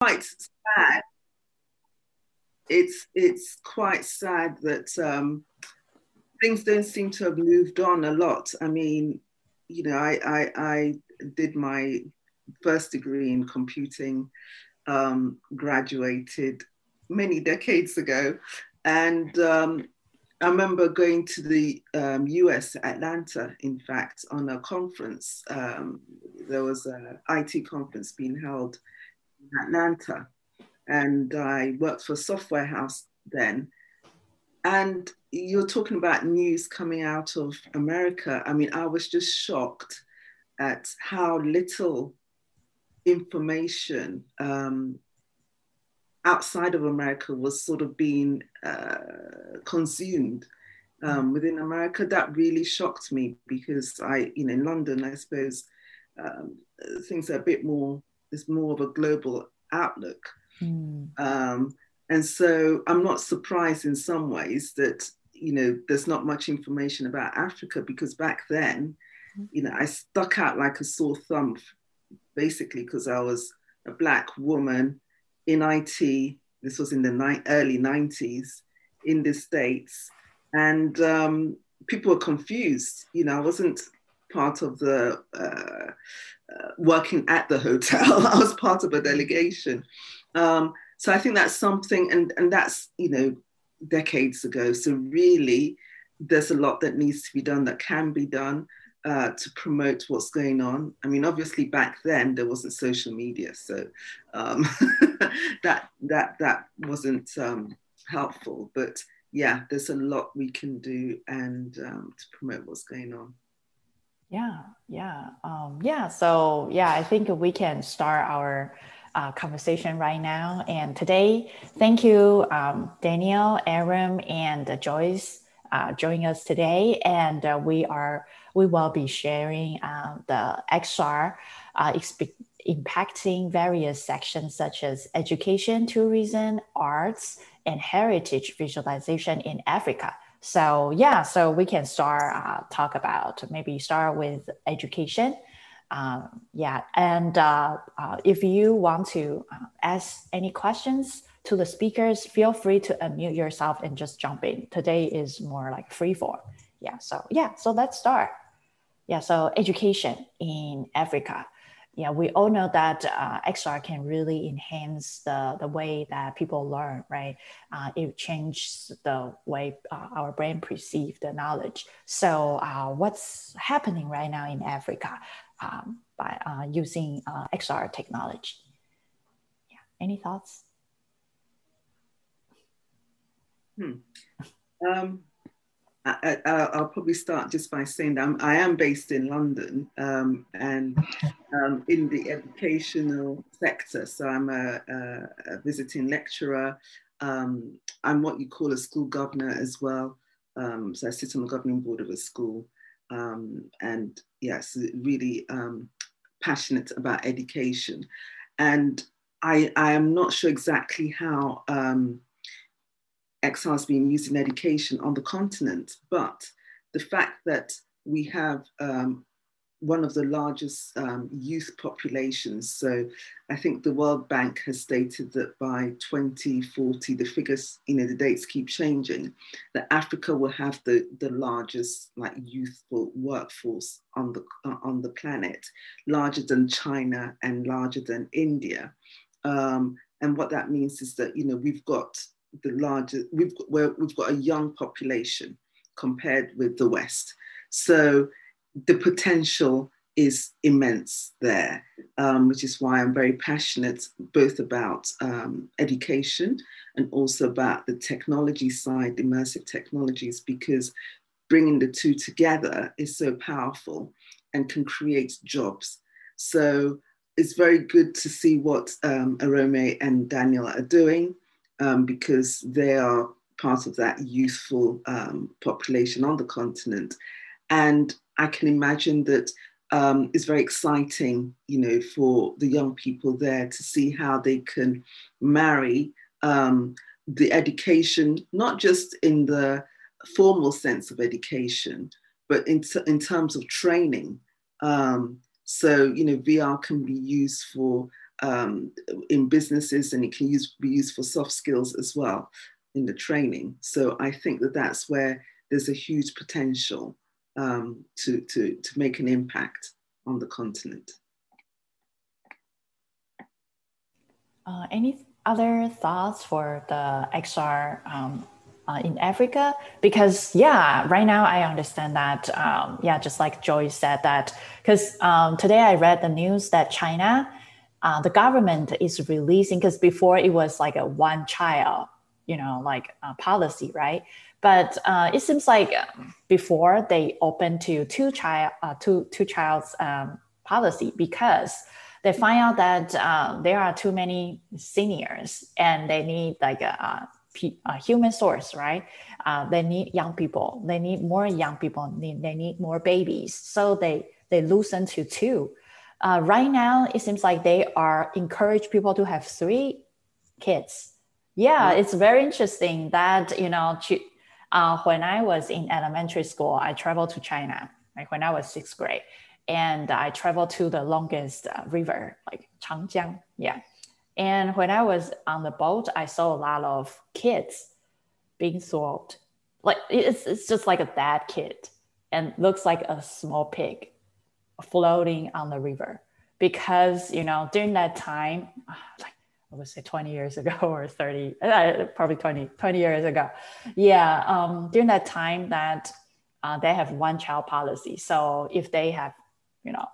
quite sad. It's it's quite sad that um, things don't seem to have moved on a lot. I mean, you know, I I, I did my first degree in computing, um, graduated many decades ago, and um, I remember going to the um, US, Atlanta, in fact, on a conference. Um, there was an IT conference being held in Atlanta, and I worked for a software house then. And you're talking about news coming out of America. I mean, I was just shocked at how little information um, outside of America was sort of being uh, consumed um, within America. That really shocked me because I, you know, in London, I suppose um, things are a bit more, there's more of a global outlook. Mm. Um, and so I'm not surprised in some ways that, you know, there's not much information about Africa because back then, you know, I stuck out like a sore thumb basically because I was a Black woman in IT. This was in the ni- early 90s in the States. And um, people were confused. You know, I wasn't part of the uh, uh, working at the hotel, I was part of a delegation. Um, so I think that's something, and, and that's, you know, decades ago. So really, there's a lot that needs to be done that can be done uh, to promote what's going on. I mean, obviously back then there wasn't social media, so um, that that that wasn't um, helpful. But yeah, there's a lot we can do and um, to promote what's going on. Yeah, yeah, um, yeah. So yeah, I think we can start our. Uh, conversation right now. And today, thank you, um, Daniel, Aaron, and Joyce uh, joining us today. And uh, we are we will be sharing uh, the XR uh, exp- impacting various sections such as education, tourism, arts, and heritage visualization in Africa. So yeah, so we can start uh, talk about maybe start with education. Um, yeah, and uh, uh, if you want to uh, ask any questions to the speakers, feel free to unmute yourself and just jump in. Today is more like free form. Yeah, so yeah, so let's start. Yeah, so education in Africa. Yeah, we all know that uh, XR can really enhance the, the way that people learn, right? Uh, it changes the way uh, our brain perceive the knowledge. So, uh, what's happening right now in Africa um, by uh, using uh, XR technology? Yeah, any thoughts? Hmm. Um, I, will probably start just by saying that I'm, I am based in London um, and um, in the educational sector. So I'm a, a, a visiting lecturer. Um, I'm what you call a school governor as well. Um, so I sit on the governing board of a school. Um, and yes, really um, passionate about education. And I, I am not sure exactly how XR is being used in education on the continent, but the fact that we have um, one of the largest um, youth populations. So I think the World Bank has stated that by 2040, the figures, you know, the dates keep changing, that Africa will have the, the largest like youthful workforce on the, uh, on the planet, larger than China and larger than India. Um, and what that means is that, you know, we've got the largest, we've, we've got a young population compared with the West. So the potential is immense there, um, which is why I'm very passionate both about um, education and also about the technology side, immersive technologies, because bringing the two together is so powerful and can create jobs. So it's very good to see what um, Arome and Daniel are doing um, because they are part of that youthful um, population on the continent. And I can imagine that um, it's very exciting, you know, for the young people there to see how they can marry um, the education, not just in the formal sense of education, but in, t- in terms of training. Um, so, you know, VR can be used for um, in businesses and it can use, be used for soft skills as well in the training. So I think that that's where there's a huge potential um, to, to, to make an impact on the continent. Uh, any other thoughts for the XR um, uh, in Africa? Because yeah, right now I understand that um, yeah, just like Joy said that because um, today I read the news that China, uh, the government is releasing because before it was like a one child, you know, like uh, policy, right? But uh, it seems like before they opened to two child, uh, two two child's um, policy because they find out that uh, there are too many seniors and they need like a, a human source, right? Uh, they need young people. They need more young people. They need more babies. So they they loosen to two. Uh, right now, it seems like they are encourage people to have three kids. Yeah, it's very interesting that you know. Uh, when I was in elementary school, I traveled to China. Like when I was sixth grade, and I traveled to the longest uh, river, like Changjiang. Yeah. And when I was on the boat, I saw a lot of kids being thrown. Like it's, it's just like a dead kid and looks like a small pig floating on the river. Because, you know, during that time, like I would say 20 years ago or 30, uh, probably 20, 20 years ago. Yeah. Um, during that time that uh, they have one child policy. So if they have you know,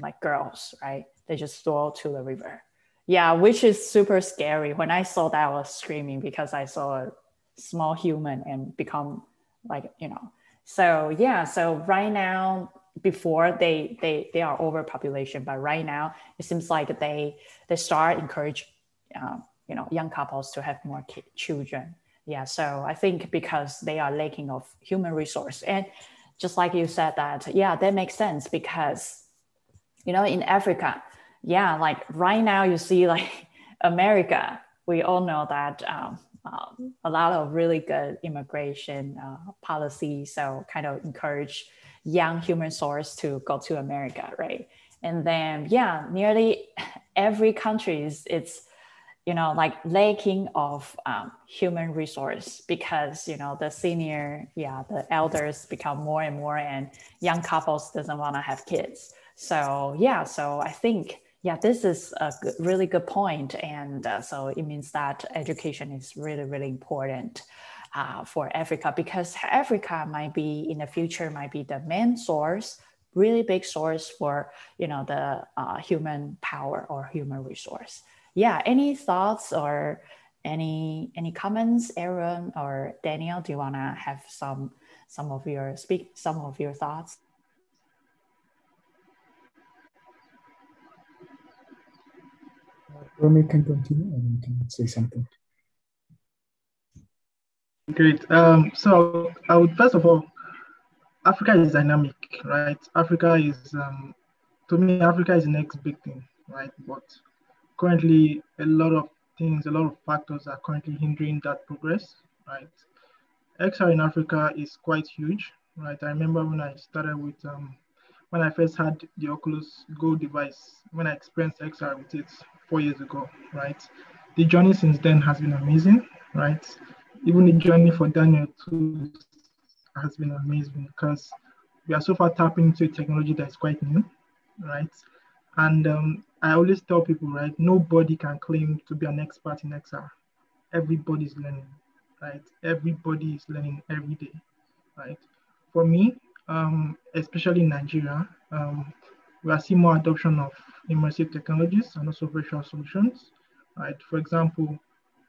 like girls, right? They just throw to the river. Yeah, which is super scary. When I saw that, I was screaming because I saw a small human and become like, you know. So yeah, so right now, before they they they are overpopulation, but right now it seems like they they start encourage, uh, you know, young couples to have more children. Yeah, so I think because they are lacking of human resource and just like you said that yeah that makes sense because you know in africa yeah like right now you see like america we all know that um, um, a lot of really good immigration uh, policy so kind of encourage young human source to go to america right? And then yeah nearly every country is it's you know like lacking of um, human resource because you know the senior yeah the elders become more and more and young couples doesn't want to have kids. So yeah so i think yeah this is a good, really good point. And uh, so it means that education is really really important uh, for africa because africa might be in the future might be the main source really big source for you know the uh, human power or human resource yeah, any thoughts or any any comments, Aaron or Daniel? Do you wanna have some some of your speak some of your thoughts? Romy can continue and can say something. Great. Um, so I would first of all, Africa is dynamic, right? Africa is, um, to me, Africa is the next big thing, right? But currently a lot of things, a lot of factors are currently hindering that progress, right? XR in Africa is quite huge, right? I remember when I started with, um, when I first had the Oculus Go device, when I experienced XR with it four years ago, right? The journey since then has been amazing, right? Even the journey for Daniel too has been amazing because we are so far tapping into a technology that's quite new, right? And um, I always tell people, right, nobody can claim to be an expert in XR. Everybody's learning, right? Everybody is learning every day, right? For me, um, especially in Nigeria, um, we are seeing more adoption of immersive technologies and also virtual solutions, right? For example,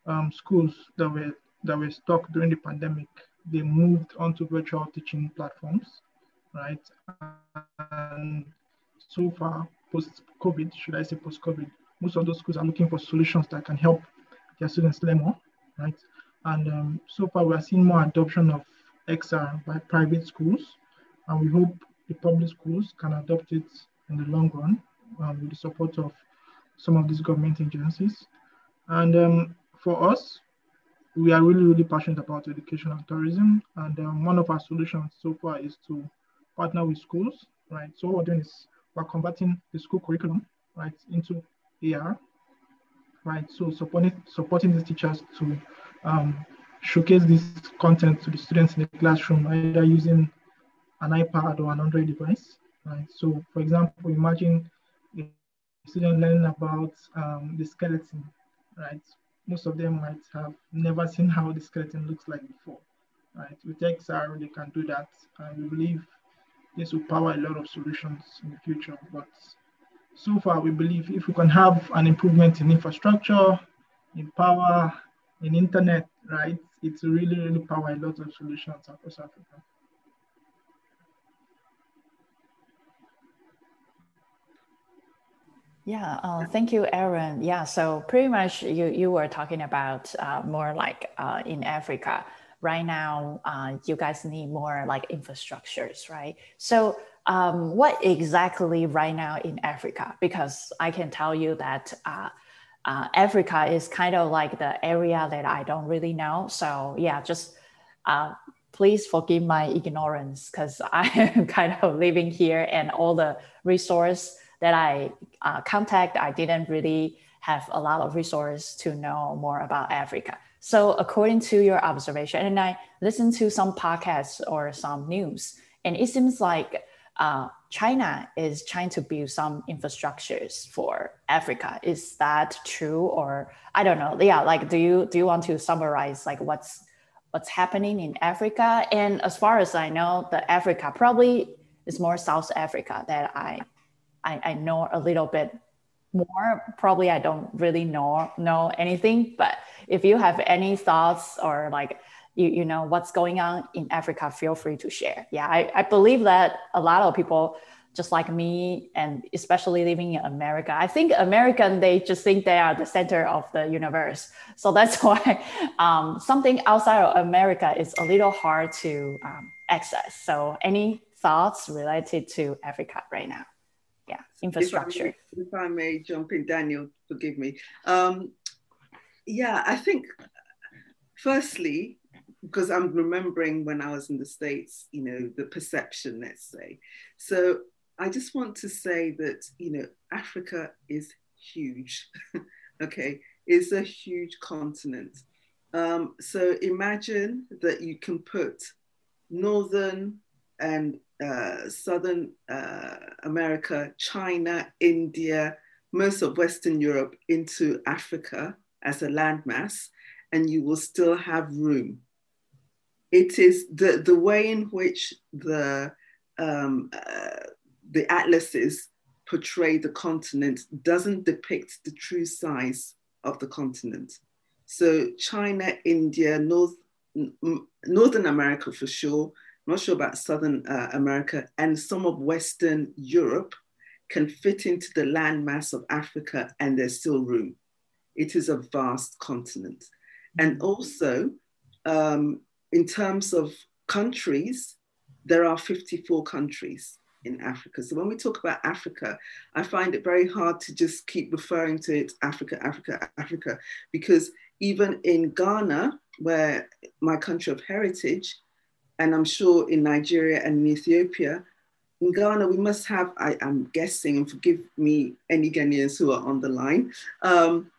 um, schools that were that were stuck during the pandemic, they moved onto virtual teaching platforms, right? And so far, post-COVID, should I say post-COVID, most of those schools are looking for solutions that can help their students learn more, right? And um, so far, we are seeing more adoption of XR by private schools, and we hope the public schools can adopt it in the long run um, with the support of some of these government agencies. And um, for us, we are really, really passionate about education and tourism. And um, one of our solutions so far is to partner with schools, right? So what we're doing is we're converting the school curriculum, right, into AR, right? So supporting supporting these teachers to um, showcase this content to the students in the classroom, either using an iPad or an Android device, right? So, for example, imagine a student learning about um, the skeleton, right? Most of them might have never seen how the skeleton looks like before, right? With XR, they can do that. And we believe this will power a lot of solutions in the future. But so far, we believe if we can have an improvement in infrastructure, in power, in internet, right, it's really, really power a lot of solutions across Africa. Yeah, uh, thank you, Aaron. Yeah, so pretty much you, you were talking about uh, more like uh, in Africa. Right now, uh, you guys need more like infrastructures, right? So, um, what exactly right now in Africa? Because I can tell you that uh, uh, Africa is kind of like the area that I don't really know. So yeah, just uh, please forgive my ignorance because I am kind of living here and all the resource that I uh, contact, I didn't really have a lot of resource to know more about Africa. So according to your observation, and I listened to some podcasts or some news, and it seems like uh, China is trying to build some infrastructures for Africa. Is that true, or I don't know? Yeah, like do you do you want to summarize like what's what's happening in Africa? And as far as I know, the Africa probably is more South Africa that I I, I know a little bit more. Probably I don't really know know anything, but if you have any thoughts or like you, you know what's going on in Africa, feel free to share. Yeah, I, I believe that a lot of people just like me and especially living in America. I think American they just think they are the center of the universe. So that's why um, something outside of America is a little hard to um, access. So any thoughts related to Africa right now? Infrastructure. If I may, if I may jump in, Daniel, forgive me. Um, yeah, I think firstly, because I'm remembering when I was in the States, you know, the perception, let's say. So I just want to say that, you know, Africa is huge, okay? It's a huge continent. Um, so imagine that you can put northern and uh, southern uh, America, China, India, most of Western Europe into Africa as a landmass, and you will still have room it is the, the way in which the, um, uh, the atlases portray the continent doesn't depict the true size of the continent. So China, India, North, Northern America for sure, not sure about Southern uh, America, and some of Western Europe can fit into the landmass of Africa and there's still room. It is a vast continent. And also, um, in terms of countries, there are 54 countries in Africa. So when we talk about Africa, I find it very hard to just keep referring to it Africa, Africa, Africa, because even in Ghana, where my country of heritage, and I'm sure in Nigeria and in Ethiopia, in Ghana, we must have, I am guessing, and forgive me, any Ghanaians who are on the line, um,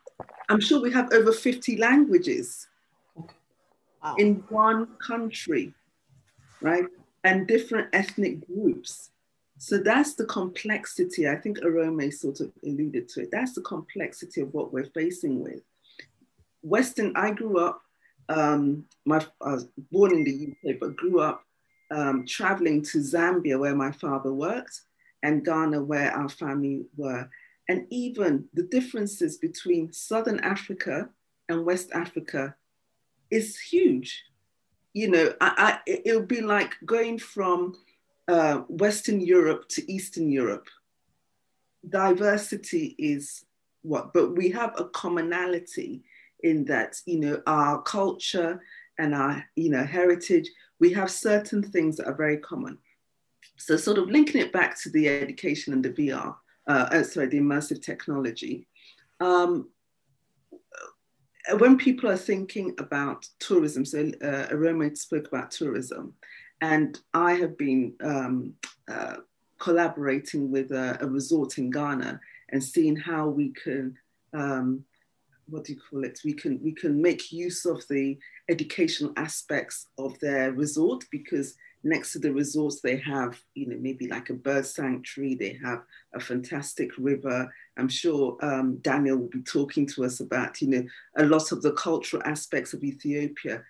I'm sure we have over 50 languages wow. in one country, right? And different ethnic groups. So that's the complexity. I think Arome sort of alluded to it. That's the complexity of what we're facing with. Western, I grew up, um, my, I was born in the UK, but grew up um, traveling to Zambia, where my father worked, and Ghana, where our family were. And even the differences between Southern Africa and West Africa is huge. You know, I, I, it would be like going from uh, Western Europe to Eastern Europe. Diversity is what, but we have a commonality in that, you know, our culture and our, you know, heritage, we have certain things that are very common. So sort of linking it back to the education and the VR, uh, oh, sorry, the immersive technology. Um, when people are thinking about tourism, so uh, Arome spoke about tourism, and I have been um, uh, collaborating with a, a, resort in Ghana and seeing how we can um, what do you call it? We can we can make use of the educational aspects of their resort because next to the resorts they have you know maybe like a bird sanctuary they have a fantastic river. I'm sure um, daniel will be talking to us about you know a lot of the cultural aspects of ethiopia.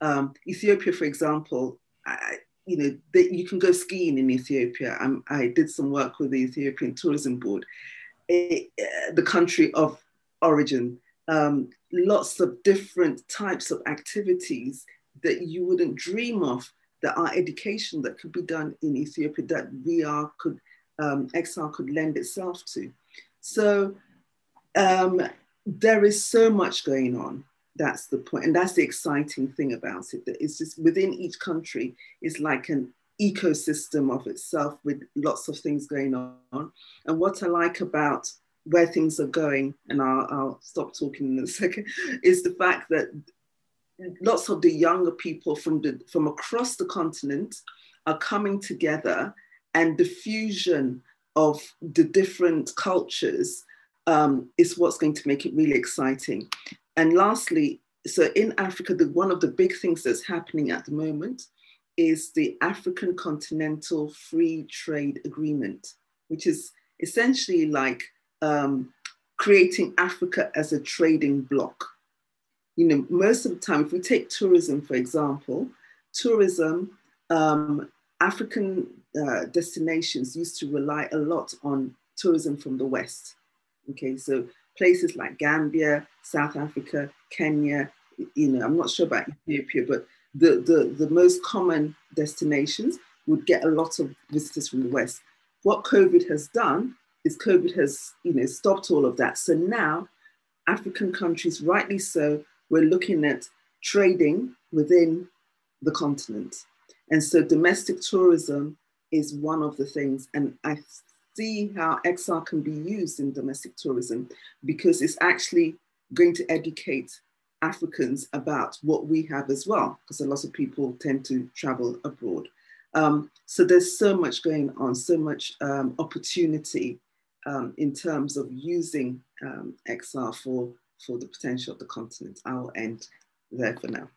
Um, ethiopia for example I, you know they, you can go skiing in ethiopia. I'm, i did some work with the ethiopian tourism board. It, uh, the country of origin um, lots of different types of activities that you wouldn't dream of that are education that could be done in Ethiopia that VR could, um, XR could lend itself to. So um, there is so much going on. That's the point. And that's the exciting thing about it. That it's just within each country is like an ecosystem of itself with lots of things going on. And what I like about where things are going, and I'll, I'll stop talking in a second, is the fact that lots of the younger people from the from across the continent are coming together, and the fusion of the different cultures um, is what's going to make it really exciting. And lastly, so in Africa, the, one of the big things that's happening at the moment is the African Continental Free Trade Agreement, which is essentially like um, creating Africa as a trading bloc. You know, most of the time, if we take tourism, for example, tourism, um, African uh, destinations used to rely a lot on tourism from the West. Okay, so places like Gambia, South Africa, Kenya, you know, I'm not sure about Ethiopia, but the, the, the most common destinations would get a lot of visitors from the West. What COVID has done is COVID has, you know, stopped all of that. So now African countries, rightly so, we're looking at trading within the continent. And so domestic tourism is one of the things. And I see how XR can be used in domestic tourism because it's actually going to educate Africans about what we have as well, because a lot of people tend to travel abroad. Um, so there's so much going on, so much um, opportunity um, in terms of using um, XR for, for the potential of the continent. I'll end there for now.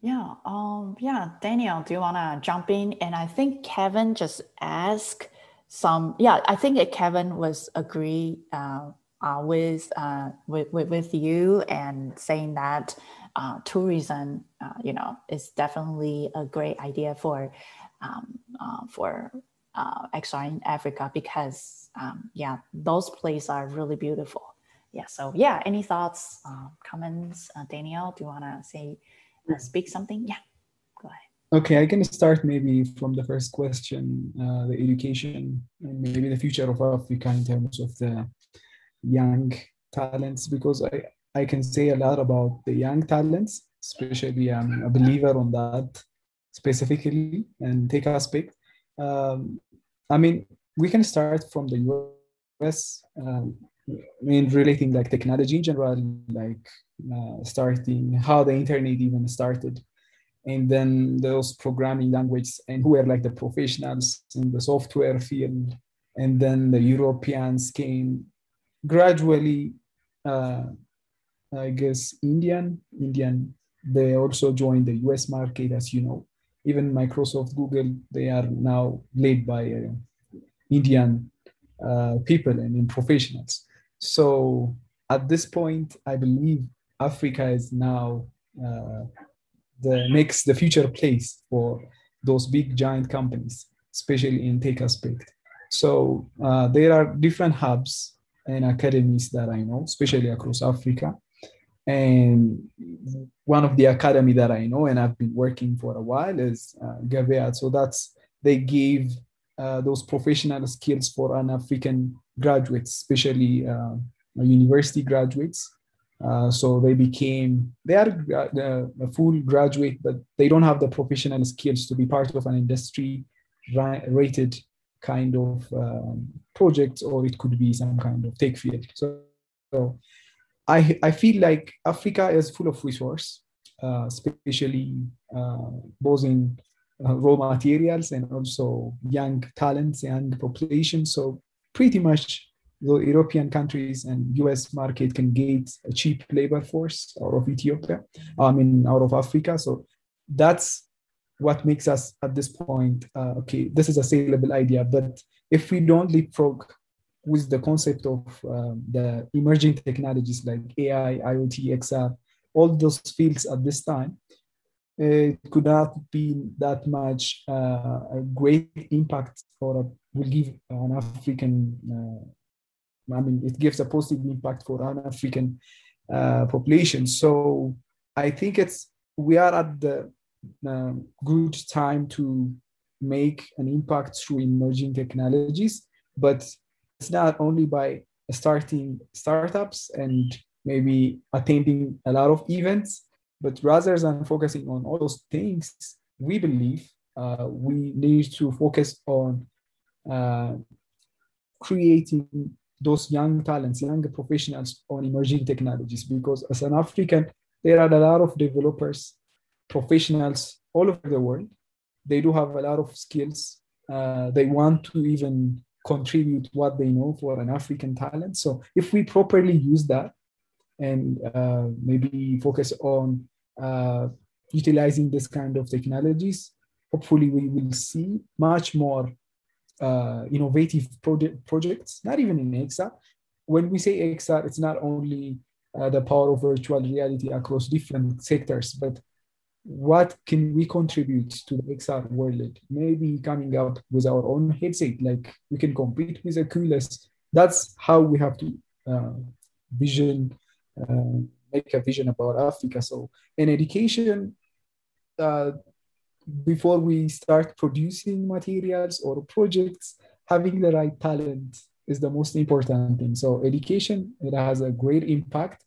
Yeah, um, yeah, Daniel, do you want to jump in? And I think Kevin just asked some. Yeah, I think Kevin was agree uh, uh, with, uh, with, with with you and saying that uh, tourism, uh, you know, is definitely a great idea for um, uh, for uh, XR in Africa because um, yeah, those places are really beautiful. Yeah. So yeah, any thoughts, uh, comments, uh, Daniel? Do you want to say, uh, speak something? Yeah, go ahead. Okay, I can start maybe from the first question, uh, the education and maybe the future of Africa in terms of the young talents, because I, I can say a lot about the young talents, especially I'm a believer on that specifically and take aspect. Um, I mean, we can start from the US. Um, I mean, relating like technology in general, like uh, starting how the internet even started, and then those programming languages, and who were like the professionals in the software field, and then the Europeans came gradually. Uh, I guess Indian, Indian, they also joined the US market, as you know even Microsoft, Google, they are now led by uh, Indian uh, people and in professionals. So at this point, I believe Africa is now uh, the next, the future place for those big giant companies, especially in tech aspect. So uh, there are different hubs and academies that I know, especially across Africa. And one of the academy that I know and I've been working for a while is uh, Gebeya. So that's they give uh, those professional skills for an African graduates, especially uh, university graduates. Uh, so they became they are uh, a full graduate, but they don't have the professional skills to be part of an industry rated kind of um, project, or it could be some kind of tech field. So, so I, I feel like Africa is full of resource, uh, especially uh, both in uh, raw materials and also young talents, young population. So pretty much the European countries and US market can get a cheap labor force out of Ethiopia, I mean, out of Africa. So that's what makes us at this point, uh, okay, this is a saleable idea. But if we don't leapfrog with the concept of um, the emerging technologies like AI, IoT, XR, all those fields at this time, it could not be that much uh, a great impact for a, will give an African, uh, I mean, it gives a positive impact for an African uh, population. So I think it's, we are at the uh, good time to make an impact through emerging technologies, but it's not only by starting startups and maybe attending a lot of events, but rather than focusing on all those things, we believe uh, we need to focus on uh, creating those young talents, young professionals on emerging technologies. Because as an African, there are a lot of developers, professionals all over the world. They do have a lot of skills. Uh, they want to even contribute what they know for an African talent. So if we properly use that, and uh, maybe focus on uh, utilizing this kind of technologies, hopefully we will see much more uh, innovative project, projects, not even in XR. When we say XR, it's not only uh, the power of virtual reality across different sectors, but what can we contribute to the XR world? Maybe coming up with our own headset, like we can compete with the Oculus. That's how we have to uh, vision uh, make a vision about Africa. So in education, uh, before we start producing materials or projects, having the right talent is the most important thing. So education, it has a great impact.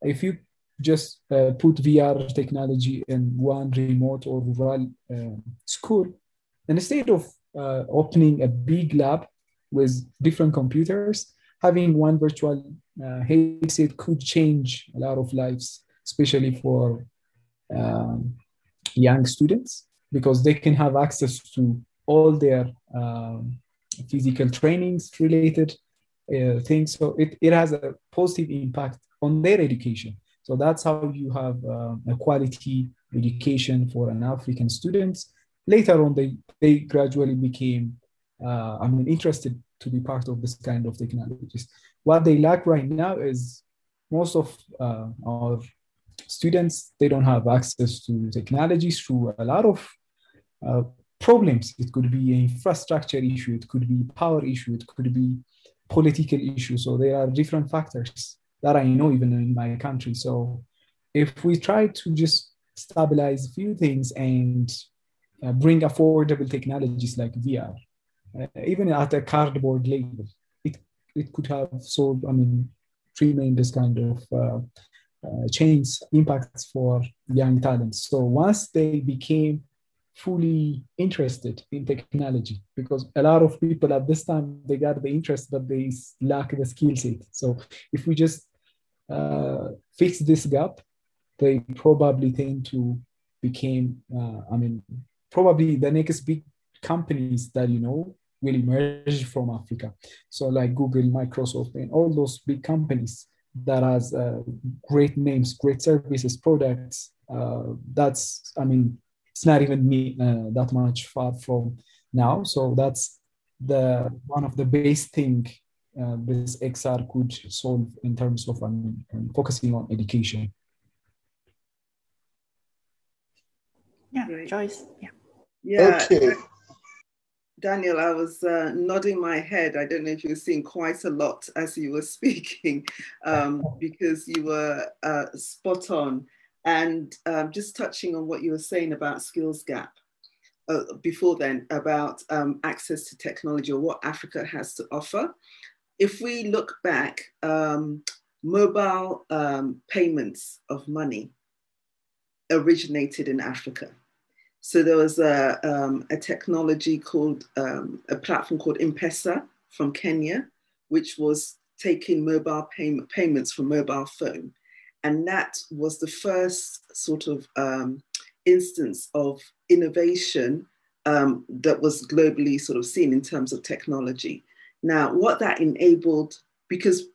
If you just uh, put VR technology in one remote or rural uh, school, instead of uh, opening a big lab with different computers, having one virtual uh, headset could change a lot of lives, especially for um, young students, because they can have access to all their um, physical trainings related uh, things. So it, it has a positive impact on their education. So that's how you have uh, a quality education for an African students. Later on, they, they gradually became, uh, I mean, interested to be part of this kind of technologies. What they lack right now is most of uh, our students, they don't have access to technologies through a lot of uh, problems. It could be an infrastructure issue, it could be power issue, it could be political issue. So there are different factors that I know even in my country. So if we try to just stabilize a few things and uh, bring affordable technologies like VR, uh, even at a cardboard level, it, it could have solved, I mean, tremendous kind of uh, uh, change impacts for young talents. So once they became fully interested in technology, because a lot of people at this time they got the interest, but they lack the skill set. So if we just fix this gap, they probably tend to become, uh, I mean, probably the next big companies that you know will emerge from Africa. So like Google, Microsoft, and all those big companies that has uh, great names, great services, products. Uh, that's, I mean, it's not even me uh, that much far from now. So that's the one of the base thing uh, this XR could solve in terms of um, focusing on education. Yeah, Great. Joyce. Yeah. Yeah. Okay. Daniel, I was uh, nodding my head. I don't know if you were seeing quite a lot as you were speaking, um, because you were uh, spot on. And um, just touching on what you were saying about skills gap uh, before then, about um, access to technology or what Africa has to offer. If we look back, um, mobile um, payments of money originated in Africa so there was a, um, a technology called, um, a platform called M-Pesa from Kenya, which was taking mobile pay- payments from mobile phone. And that was the first sort of um, instance of innovation um, that was globally sort of seen in terms of technology. Now, what that enabled because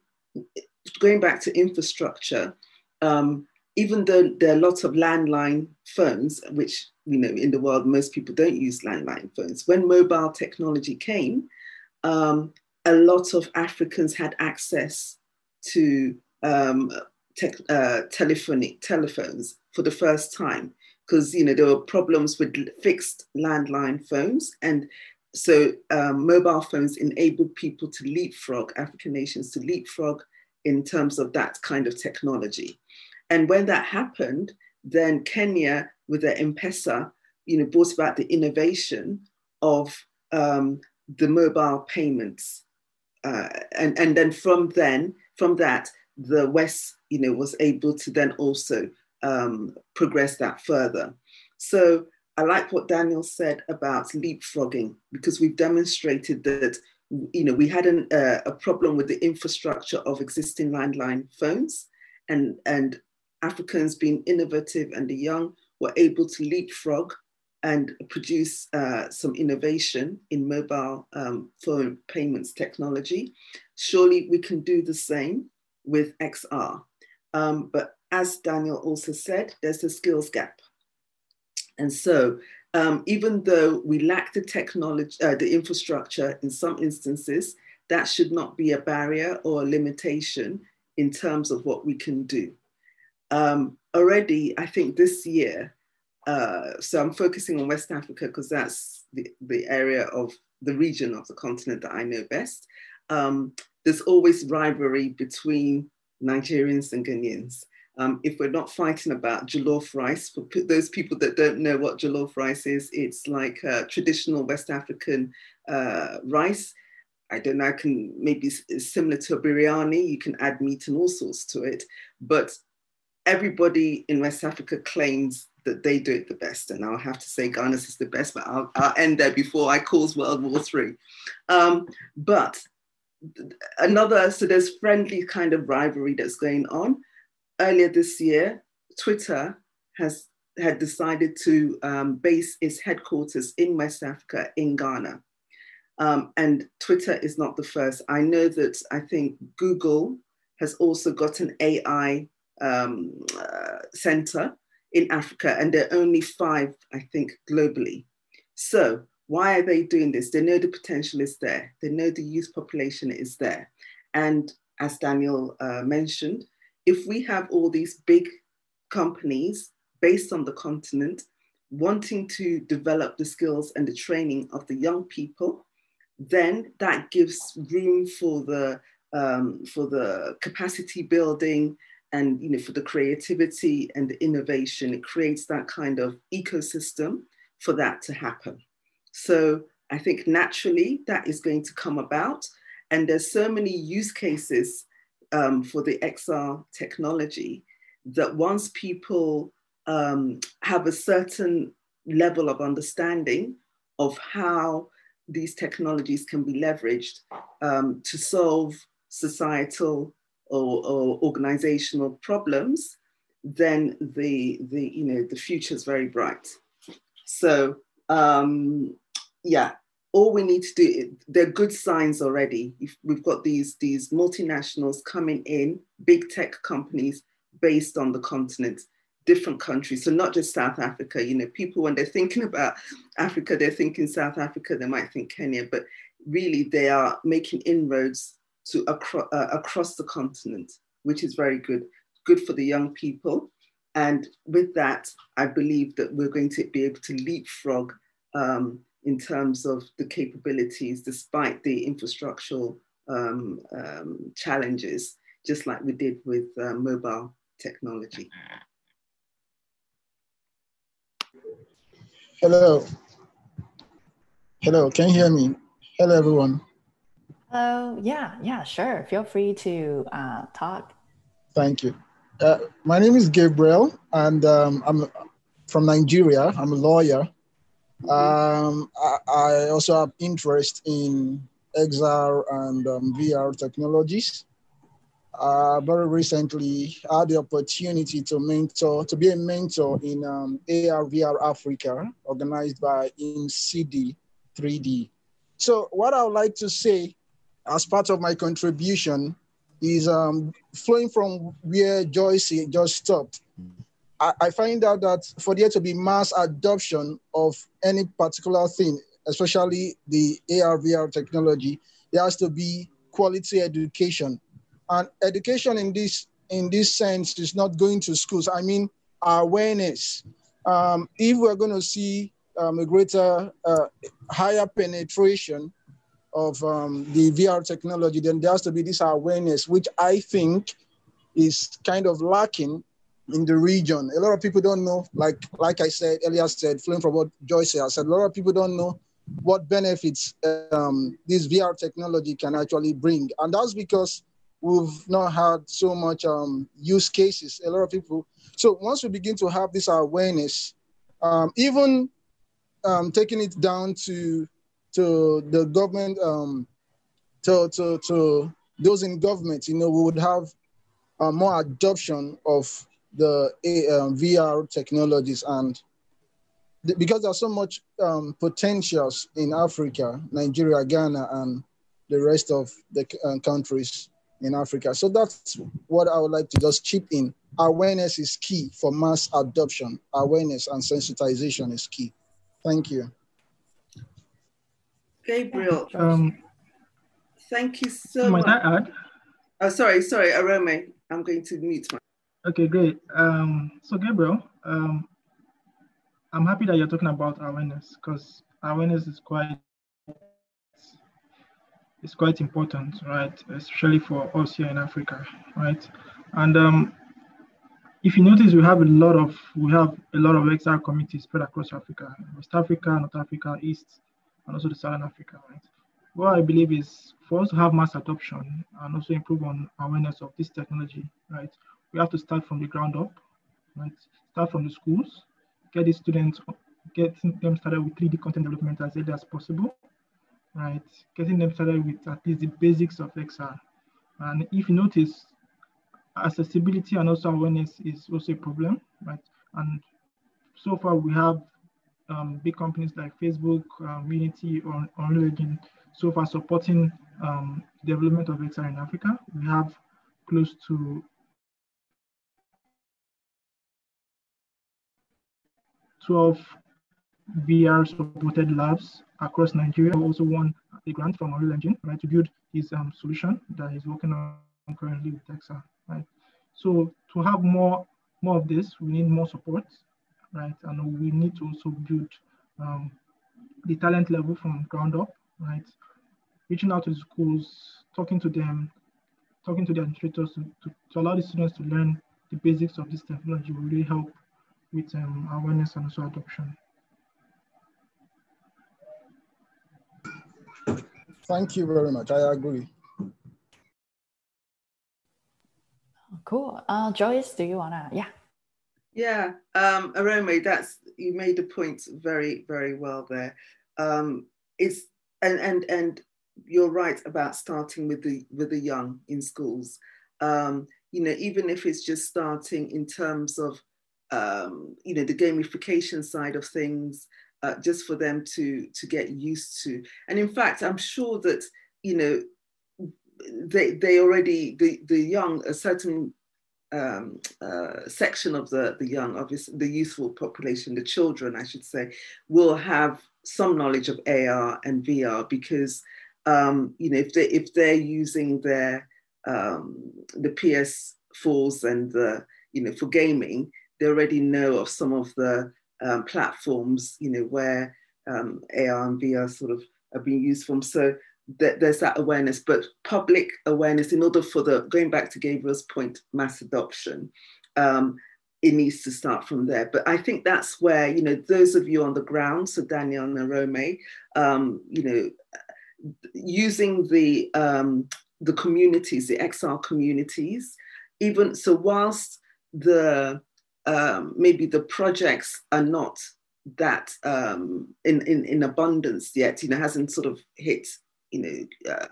going back to infrastructure, um, even though there are lots of landline phones, which you know in the world most people don't use landline phones. When mobile technology came, um, a lot of Africans had access to um, uh, telephonic telephones for the first time because you know there were problems with fixed landline phones and so um, mobile phones enabled people to leapfrog african nations to leapfrog in terms of that kind of technology and when that happened then kenya with the m-pesa you know brought about the innovation of um, the mobile payments uh, and and then from then from that the west you know was able to then also um, progress that further. So I like what Daniel said about leapfrogging because we've demonstrated that you know we had an, uh, a problem with the infrastructure of existing landline phones, and and Africans being innovative and the young were able to leapfrog and produce uh, some innovation in mobile um, phone payments technology. Surely we can do the same with XR. Um, but as Daniel also said, there's a skills gap. And so, um, even though we lack the technology, uh, the infrastructure in some instances, that should not be a barrier or a limitation in terms of what we can do. Um, already, I think this year, uh, so I'm focusing on West Africa because that's the, the area of the region of the continent that I know best. Um, there's always rivalry between Nigerians and Ghanaians. Um, if we're not fighting about jollof rice, for those people that don't know what jollof rice is, it's like traditional West African uh, rice. I don't know, I can maybe similar to a biryani, you can add meat and all sorts to it. But everybody in West Africa claims that they do it the best. And I'll have to say Ghana's is the best, but I'll, I'll end there before I cause World War III. Um, but another, so there's friendly kind of rivalry that's going on earlier this year, Twitter has had decided to um, base its headquarters in West Africa, in Ghana. Um, and Twitter is not the first. I know that I think Google has also got an AI um, uh, center in Africa, and there are only five, I think, globally. So, why are they doing this? They know the potential is there, they know the youth population is there. And as Daniel uh, mentioned, if we have all these big companies based on the continent wanting to develop the skills and the training of the young people, then that gives room for the um, for the capacity building and you know for the creativity and the innovation. It creates that kind of ecosystem for that to happen. So I think naturally that is going to come about, and there's so many use cases um, for the XR technology that once people um, have a certain level of understanding of how these technologies can be leveraged um, to solve societal or, or, organizational problems, then the, the, you know, the future is very bright. So um, yeah, all we need to do, they're good signs already. We've got these, these multinationals coming in, big tech companies based on the continent, different countries. So not just South Africa, you know, people when they're thinking about Africa, they're thinking South Africa, they might think Kenya, but really they are making inroads to acro- uh, across the continent, which is very good, good for the young people. And with that, I believe that we're going to be able to leapfrog um, in terms of the capabilities, despite the infrastructural um, um, challenges, just like we did with uh, mobile technology. Hello. Hello, can you hear me? Hello, everyone. Hello, yeah, yeah, sure. Feel free to uh, talk. Thank you. Uh, my name is Gabriel, and um, I'm from Nigeria. I'm a lawyer. Um, I, I, also have interest in XR and um, VR technologies. Uh, very recently, I had the opportunity to mentor, to be a mentor in um, AR VR Africa, organized by Imisi 3D. So, what I would like to say as part of my contribution is um, flowing from where Joyce just stopped. I, find out that for there to be mass adoption of any particular thing, especially the AR VR technology, there has to be quality education. And education in this in this sense is not going to schools. I mean awareness. Um, if we're going to see um, a greater, uh, higher penetration of um, the VR technology, then there has to be this awareness, which I think is kind of lacking in the region. A lot of people don't know, like like I said earlier, said, flowing from what Joyce said, I said, a lot of people don't know what benefits um, this VR technology can actually bring. And that's because we've not had so much um, use cases. A lot of people. So once we begin to have this awareness, um, even um, taking it down to to the government, um, to, to, to those in government, you know, we would have uh, more adoption of the um, VR technologies and because there's so much um, potentials in Africa, Nigeria, Ghana, and the rest of the uh, countries in Africa. So that's what I would like to just chip in. Awareness is key for mass adoption. Awareness and sensitization is key. Thank you. Gabriel, um, thank you so might much. I add? Oh, sorry, sorry, Arome. I'm going to mute my. Okay, great. Um, so Gabriel, um, I'm happy that you're talking about awareness because awareness is quite it's quite important, right? Especially for us here in Africa, right? And um, if you notice, we have a lot of we have a lot of XR communities spread across Africa, West Africa, North Africa, East, and also the Southern Africa, right? What I believe is for us to have mass adoption and also improve on awareness of this technology, right? We have to start from the ground up, right? Start from the schools, get the students, getting them started with 3D content development as early as possible, right? Getting them started with at least the basics of XR. And if you notice, accessibility and also awareness is also a problem, right? And so far we have um, big companies like Facebook, um, Unity, or Unreal Engine so far supporting um, development of XR in Africa. We have close to 12 VR supported labs across Nigeria. Also won a grant from Unreal Engine, right, to build his um, solution that he's working on currently with XR, right? So to have more more of this, we need more support, right? And we need to also build um, the talent level from ground up, right? Reaching out to the schools, talking to them, talking to the administrators to, to, to allow the students to learn the basics of this technology will really help with um, awareness and also adoption. Thank you very much. I agree. Cool. Uh, Joyce, do you wanna? Yeah. Yeah, um, Arome, that's you made the point very, very well there. Um, it's and and and you're right about starting with the with the young in schools. Um, you know, even if it's just starting in terms of um, you know, the gamification side of things, uh, just for them to to get used to. And in fact, I'm sure that you know they they already the the young a certain um, uh, section of the the young, obviously the youthful population, the children, I should say, will have some knowledge of AR and VR because um, you know if they if they're using their um, the PS4s and the you know for gaming, they already know of some of the um, platforms, you know, where um, AR and VR sort of are being used from. So th- there's that awareness, but public awareness in order for the, going back to Gabriel's point, mass adoption, um, it needs to start from there. But I think that's where, you know, those of you on the ground, so Daniel and Rome, um, you know, using the, um, the communities, the XR communities, even so whilst the um, maybe the projects are not that um, in, in, in abundance yet, you know, hasn't sort of hit, you know, uh,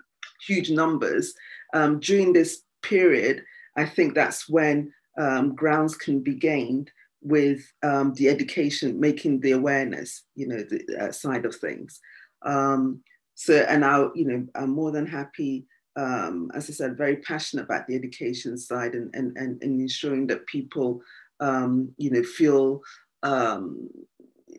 huge numbers. Um, during this period, I think that's when um, grounds can be gained with um, the education, making the awareness, you know, the uh, side of things. Um, so, and I, you know, I'm more than happy um, as I said, very passionate about the education side and, and, and, and ensuring that people, um, you know, feel, um,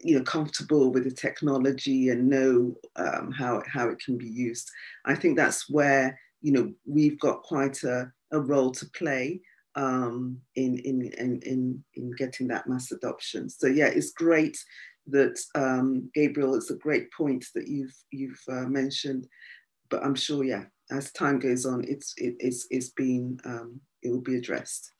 you know, comfortable with the technology and know um, how, how it can be used. I think that's where, you know, we've got quite a, a role to play um, in, in, in, in, in getting that mass adoption. So yeah, it's great that um, Gabriel, it's a great point that you've, you've uh, mentioned, but I'm sure, yeah, as time goes on, it's, it, it's, it's been, um, it will be addressed.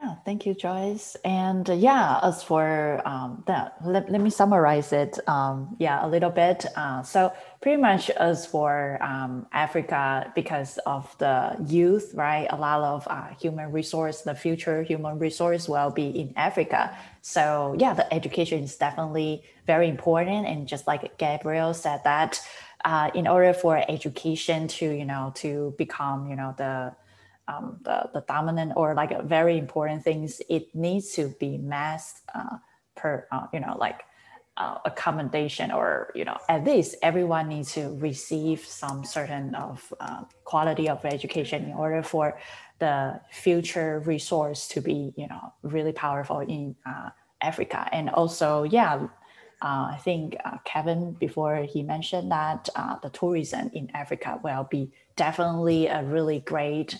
Yeah, thank you, Joyce. And uh, yeah, as for um, that, let, let me summarize it. Um, yeah, a little bit. Uh, so pretty much as for um, Africa, because of the youth, right? A lot of uh, human resource, the future human resource will be in Africa. So yeah, the education is definitely very important. And just like Gabriel said that, uh, in order for education to, you know, to become, you know, the um, the, the dominant or like very important things, it needs to be mass uh, per, uh, you know, like uh, accommodation or, you know, at least everyone needs to receive some certain of uh, quality of education in order for the future resource to be, you know, really powerful in uh, Africa. And also, yeah, uh, I think uh, Kevin before he mentioned that uh, the tourism in Africa will be definitely a really great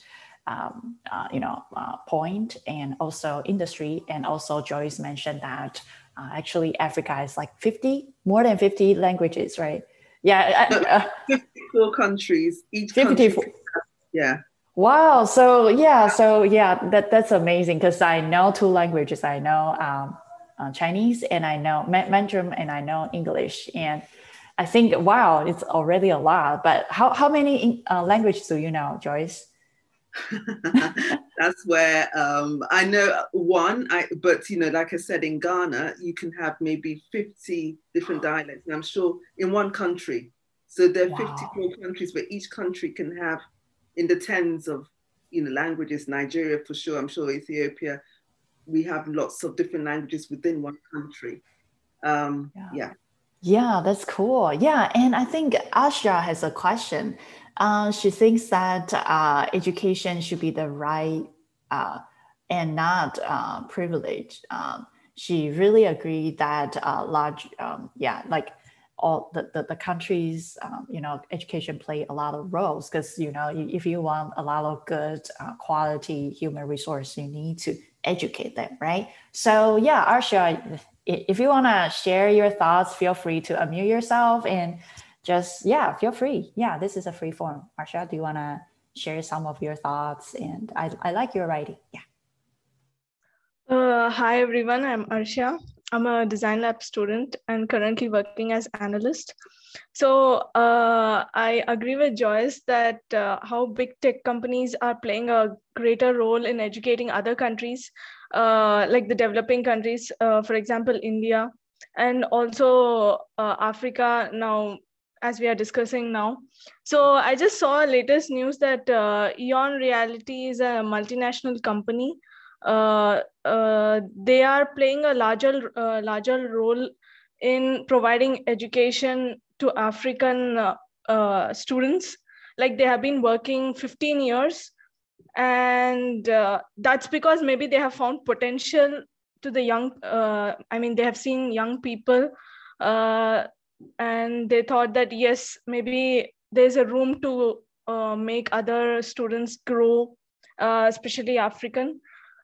um, uh, you know, uh, point and also industry. And also Joyce mentioned that uh, actually Africa is like 50, more than 50 languages, right? Yeah. 54 countries, each 54. Country, yeah. Wow. So yeah. So yeah, that, that's amazing because I know two languages. I know um, uh, Chinese and I know Mandarin and I know English. And I think, wow, it's already a lot. But how, how many uh, languages do you know, Joyce? that's where um, I know one, I, but you know, like I said, in Ghana, you can have maybe 50 different dialects, and I'm sure in one country. So there are wow. 54 countries where each country can have in the tens of you know languages. Nigeria for sure, I'm sure Ethiopia. We have lots of different languages within one country. Um, yeah. yeah. Yeah, that's cool. Yeah, and I think Asha has a question. Uh, she thinks that uh, education should be the right uh, and not uh, privilege. Um, she really agreed that uh, large, um, yeah, like all the, the, the countries, um, you know, education play a lot of roles because, you know, if you want a lot of good uh, quality human resource, you need to educate them, right? So yeah, Arsha, if you want to share your thoughts, feel free to unmute yourself and just yeah feel free. Yeah this is a free form. Marsha do you want to share some of your thoughts? And i, I like your writing. Yeah. Uh, hi everyone. I'm arsha i'm a design lab student and currently working as analyst. So uh, i agree with joyce that uh, how big tech companies are playing a greater role in educating other countries uh, like the developing countries uh, for example india and also uh, africa. Now as we are discussing now. So I just saw latest news that uh, Eon Reality is a multinational company. Uh, uh, they are playing a larger uh, larger role in providing education to African uh, uh, students. Like they have been working 15 years, and that's because maybe they have found potential to the young. I mean, they have seen young people and they thought that yes maybe there's a room to uh, make other students grow uh, especially african.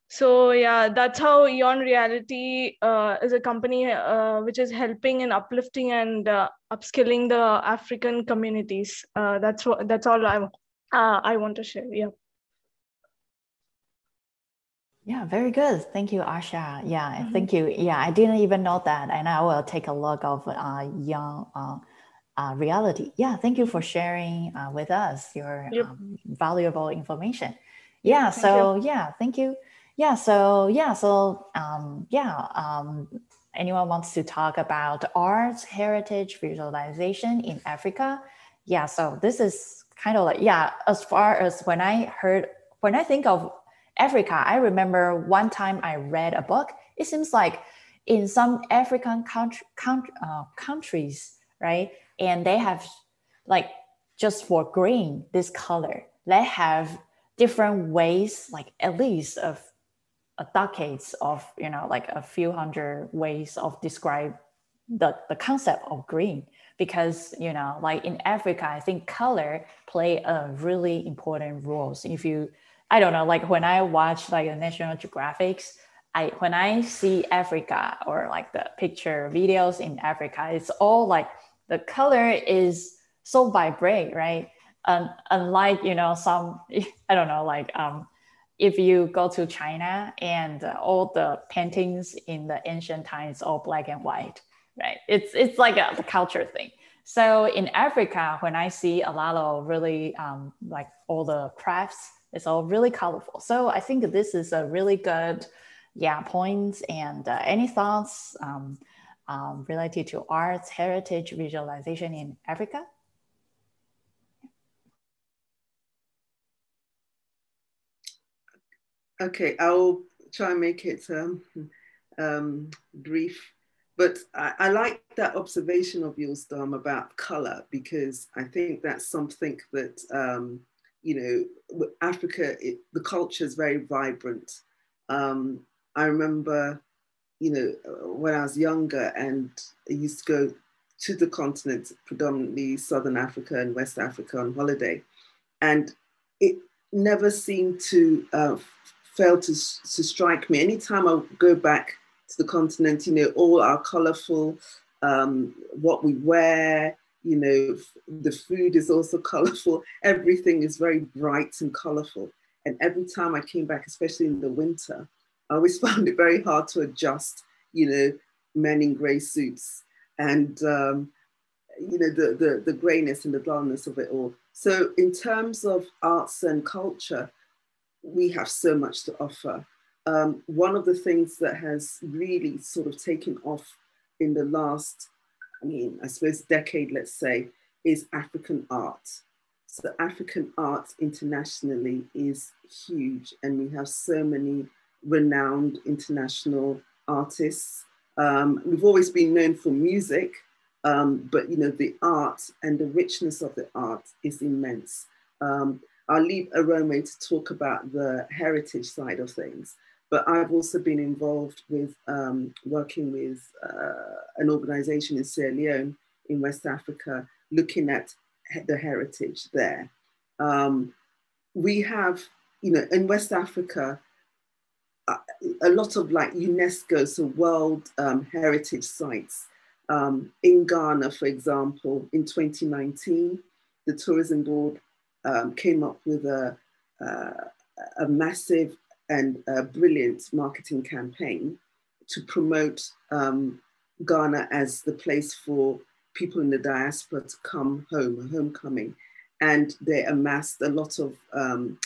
So yeah that's how eon reality uh, is a company uh, which is helping and uplifting and uh, upskilling the african communities. Uh, that's what that's all i i want to share. Yeah yeah, very good. Thank you, Asha. Yeah, mm-hmm. thank you. Yeah, I didn't even know that, and I will take a look of uh, Eon uh, uh, reality. Yeah, thank you for sharing uh, with us your yep. um, valuable information. Yeah. Thank so you. yeah, thank you. Yeah. So yeah. So um, yeah. Um, anyone wants to talk about arts, heritage, visualization in Africa? Yeah. So this is kind of like yeah. As far as when I heard when I think of Africa, I remember one time I read a book. It seems like in some African country, country, uh, countries, right, and they have like just for green, this color, they have different ways, like at least of decades of, you know, like a few hundred ways of describe the, the concept of green. Because you know like in africa i think color play a really important role so if you i don't know like when i watch like the national geographics i when i see africa or like the picture videos in africa it's all like the color is so vibrant right um, unlike you know some i don't know like um if you go to china and uh, all the paintings in the ancient times all black and white right? It's it's like a, culture thing. So in Africa, when I see a lot of really um, like all the crafts, it's all really colorful. So I think this is a really good, yeah, points. And uh, any thoughts um, um, related to arts, heritage, visualization in Africa? Okay, I'll try and make it um, um, brief. But I, I, like that observation of yours, Dom, about color, because I think that's something that, um, you know, Africa, it, the culture is very vibrant. Um, I remember, you know, when I was younger and I used to go to the continent, predominantly Southern Africa and West Africa on holiday. And it never seemed to uh, fail to, to strike me. Anytime I go back to the continent, you know, all our colorful, um, what we wear, you know, the food is also colorful. Everything is very bright and colorful. And every time I came back, especially in the winter, I always found it very hard to adjust, you know, men in gray suits and, um, you know, the, the, the grayness and the dullness of it all. So in terms of arts and culture, we have so much to offer um, one of the things that has really sort of taken off in the last, I mean, I suppose decade, let's say, is African art. So African art internationally is huge, and we have so many renowned international artists. Um, we've always been known for music, um, but you know the art and the richness of the art is immense. Um, I'll leave Arome to talk about the heritage side of things, but I've also been involved with um, working with uh, an organization in Sierra Leone in West Africa, looking at the heritage there. Um, we have, you know, in West Africa, uh, a lot of like UNESCO, so World um, Heritage Sites. Um, in Ghana, for example, in 2019, the Tourism Board um, came up with a, uh, a massive and a brilliant marketing campaign to promote um, Ghana as the place for people in the diaspora to come home, homecoming. And they amassed a lot of um,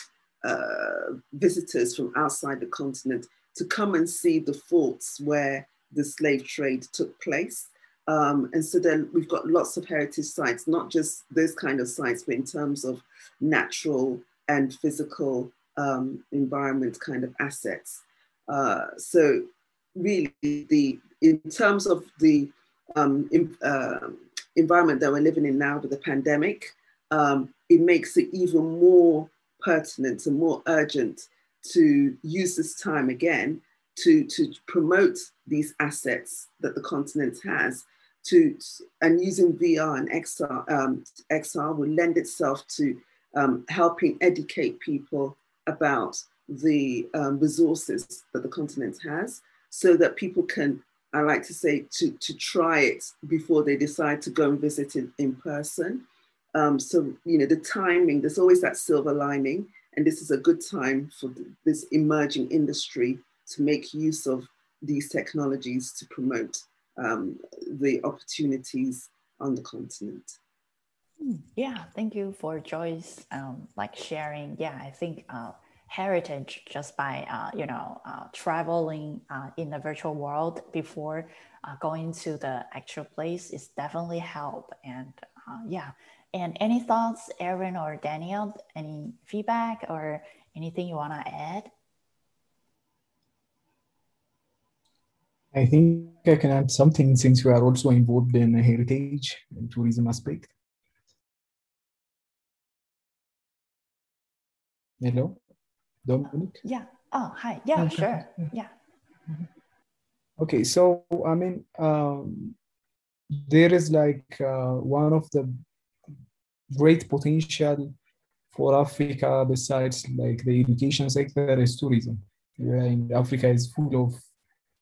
uh, visitors from outside the continent to come and see the forts where the slave trade took place. Um, and so then we've got lots of heritage sites, not just those kind of sites, but in terms of natural and physical um, environment kind of assets. Uh, so really the, in terms of the um, in, uh, environment that we're living in now with the pandemic, um, it makes it even more pertinent and more urgent to use this time again to, to promote these assets that the continent has to, and using VR and XR, um, XR will lend itself to um, helping educate people about the um, resources that the continent has so that people can, I like to say, to, to try it before they decide to go and visit it in person. Um, so, you know, the timing, there's always that silver lining. And this is a good time for this emerging industry to make use of these technologies to promote um, the opportunities on the continent. Yeah, thank you for Joyce, um, like sharing. Yeah, I think uh, heritage just by uh, you know uh, traveling uh, in the virtual world before uh, going to the actual place is definitely help. And uh, yeah, and any thoughts, Aaron or Daniel? Any feedback or anything you want to add? I think I can add something since we are also involved in heritage and tourism aspect. Hello, Dominic. Yeah. Oh, hi. Yeah, Okay. sure. Yeah. Yeah. Okay, so I mean, um, there is like uh, one of the great potential for Africa besides like the education sector is tourism. Yeah, and Africa is full of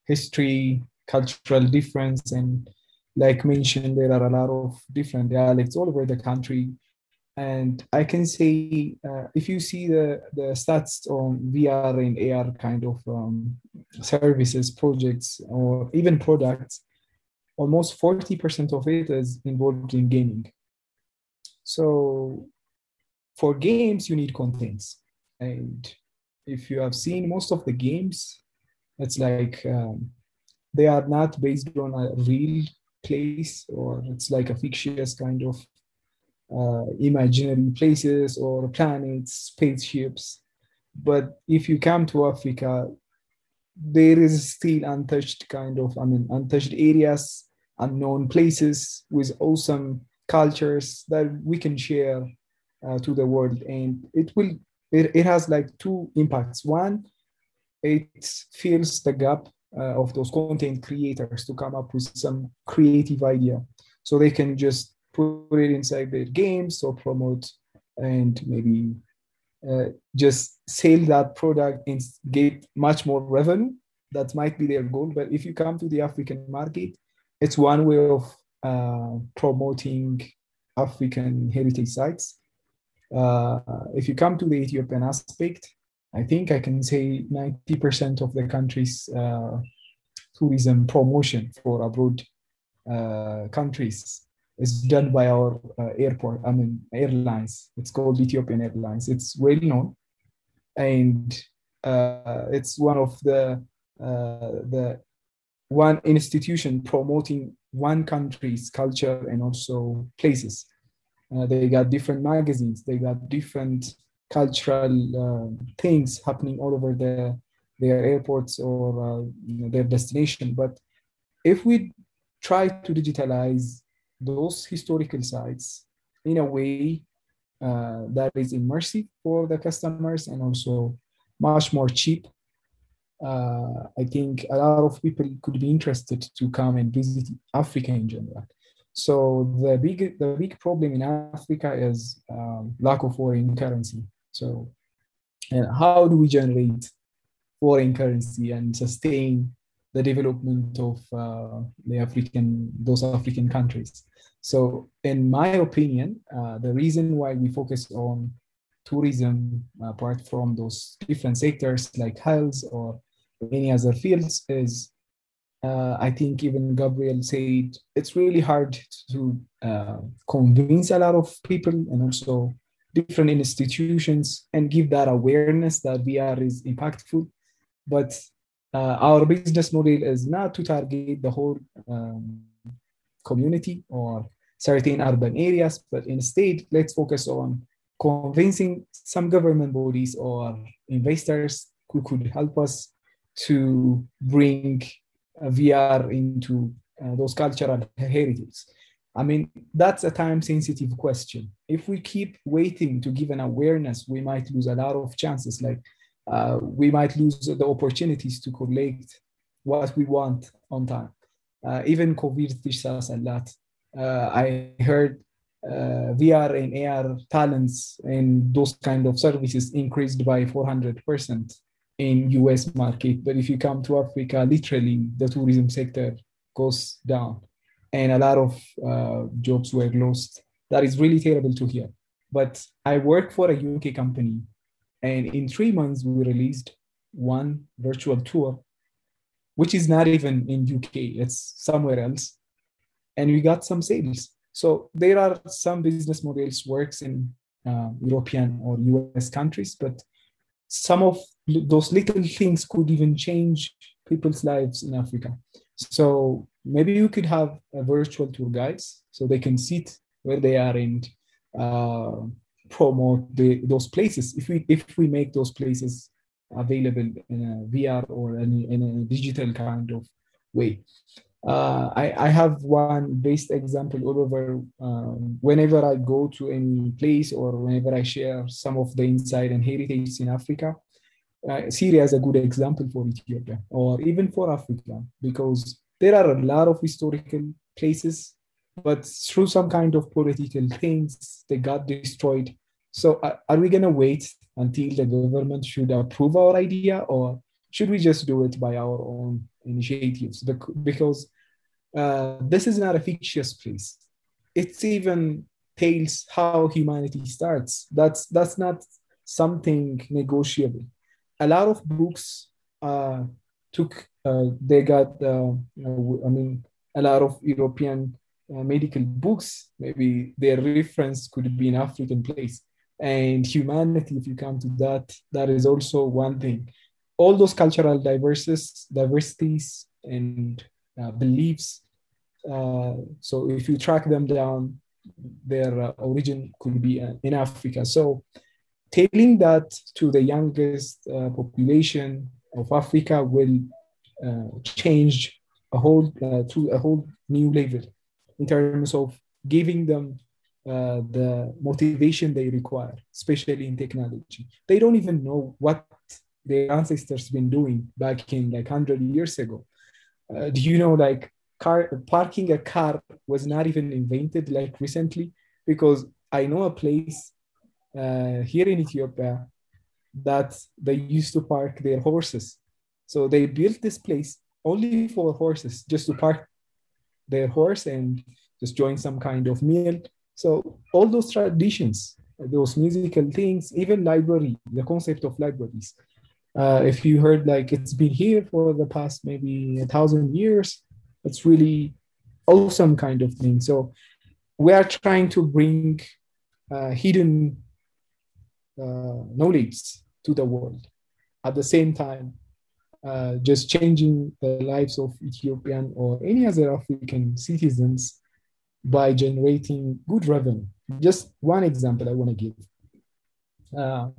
history, cultural difference, and like mentioned, there are a lot of different dialects all over the country. And I can say, uh, if you see the, the stats on VR and AR kind of um, services, projects, or even products, almost 40% of it is involved in gaming. So for games, you need contents. And if you have seen most of the games, it's like um, they are not based on a real place or it's like a fictitious kind of uh, imaginary places or planets, spaceships. But if you come to Africa, there is still untouched kind of, I mean, untouched areas, unknown places with awesome cultures that we can share uh, to the world. And it will, it, it has like two impacts. One, it fills the gap uh, of those content creators to come up with some creative idea. So they can just put it inside their games or promote and maybe uh, just sell that product and get much more revenue. That might be their goal. But if you come to the African market, it's one way of uh, promoting African heritage sites. Uh, if you come to the Ethiopian aspect, I think I can say 90% of the country's uh, tourism promotion for abroad uh, countries is done by our uh, airport, I mean, airlines. It's called Ethiopian Airlines. It's well known. And uh, it's one of the, uh, the one institution promoting one country's culture and also places. Uh, they got different magazines, they got different cultural uh, things happening all over the, their airports or uh, their destination. But if we try to digitalize those historical sites in a way uh, that is immersive for the customers and also much more cheap, uh, I think a lot of people could be interested to come and visit Africa in general. So the big the big problem in Africa is um, lack of foreign currency. So, and how do we generate foreign currency and sustain the development of uh, the African those African countries? So, in my opinion, uh, the reason why we focus on tourism, apart from those different sectors like health or any other fields, is uh, I think even Gabriel said it's really hard to uh, convince a lot of people and also different institutions and give that awareness that VR is impactful. But our business model is not to target the whole um, community or certain urban areas, but instead, let's focus on convincing some government bodies or investors who could help us to bring VR into uh, those cultural heritage. I mean, that's a time sensitive question. If we keep waiting to give an awareness, we might lose a lot of chances. Like uh, we might lose the opportunities to collect what we want on time. Uh, even COVID teaches us a lot. Uh, I heard uh, VR and AR talents and those kind of services increased by 400% in US market. But if you come to Africa, literally the tourism sector goes down and a lot of uh, jobs were lost. That is really terrible to hear. But I work for a UK company and in three months we released one virtual tour, which is not even in UK, it's somewhere else. And we got some sales. So there are some business models works in uh, European or US countries, but some of those little things could even change people's lives in Africa. So maybe you could have a virtual tour guides so they can sit where they are and uh, promote the, those places. If we if we make those places available in a VR or in, in a digital kind of way. uh, I, I have one based example all over. Um, whenever I go to any place or whenever I share some of the insight and heritage in Africa, uh, Syria is a good example for Ethiopia or even for Africa because there are a lot of historical places, but through some kind of political things, they got destroyed. So uh, are we gonna wait until the government should approve our idea, or should we just do it by our own initiatives? Because uh, this is not a fictitious place. It's even tells how humanity starts. That's that's not something negotiable. A lot of books uh, took uh, they got uh, I mean a lot of European uh, medical books. Maybe their reference could be an African place and humanity. If you come to that, that is also one thing. All those cultural diversities, diversities and uh, beliefs. Uh, so if you track them down, their uh, origin could be uh, in Africa. So telling that to the youngest uh, population of Africa will change a whole to a whole new level in terms of giving them uh, the motivation they require, especially in technology. They don't even know what their ancestors been doing back in like 100 years ago. Uh, do you know like car parking a car was not even invented like recently? Because I know a place uh, here in Ethiopia that they used to park their horses. So they built this place only for horses, just to park their horse and just join some kind of meal. So all those traditions, those musical things, even library, the concept of libraries. Uh, if you heard like it's been here for the past maybe a thousand years, it's really awesome kind of thing. So we are trying to bring uh, hidden uh, knowledge to the world at the same time uh, just changing the lives of Ethiopian or any other African citizens by generating good revenue. Just one example I want to give. Uh,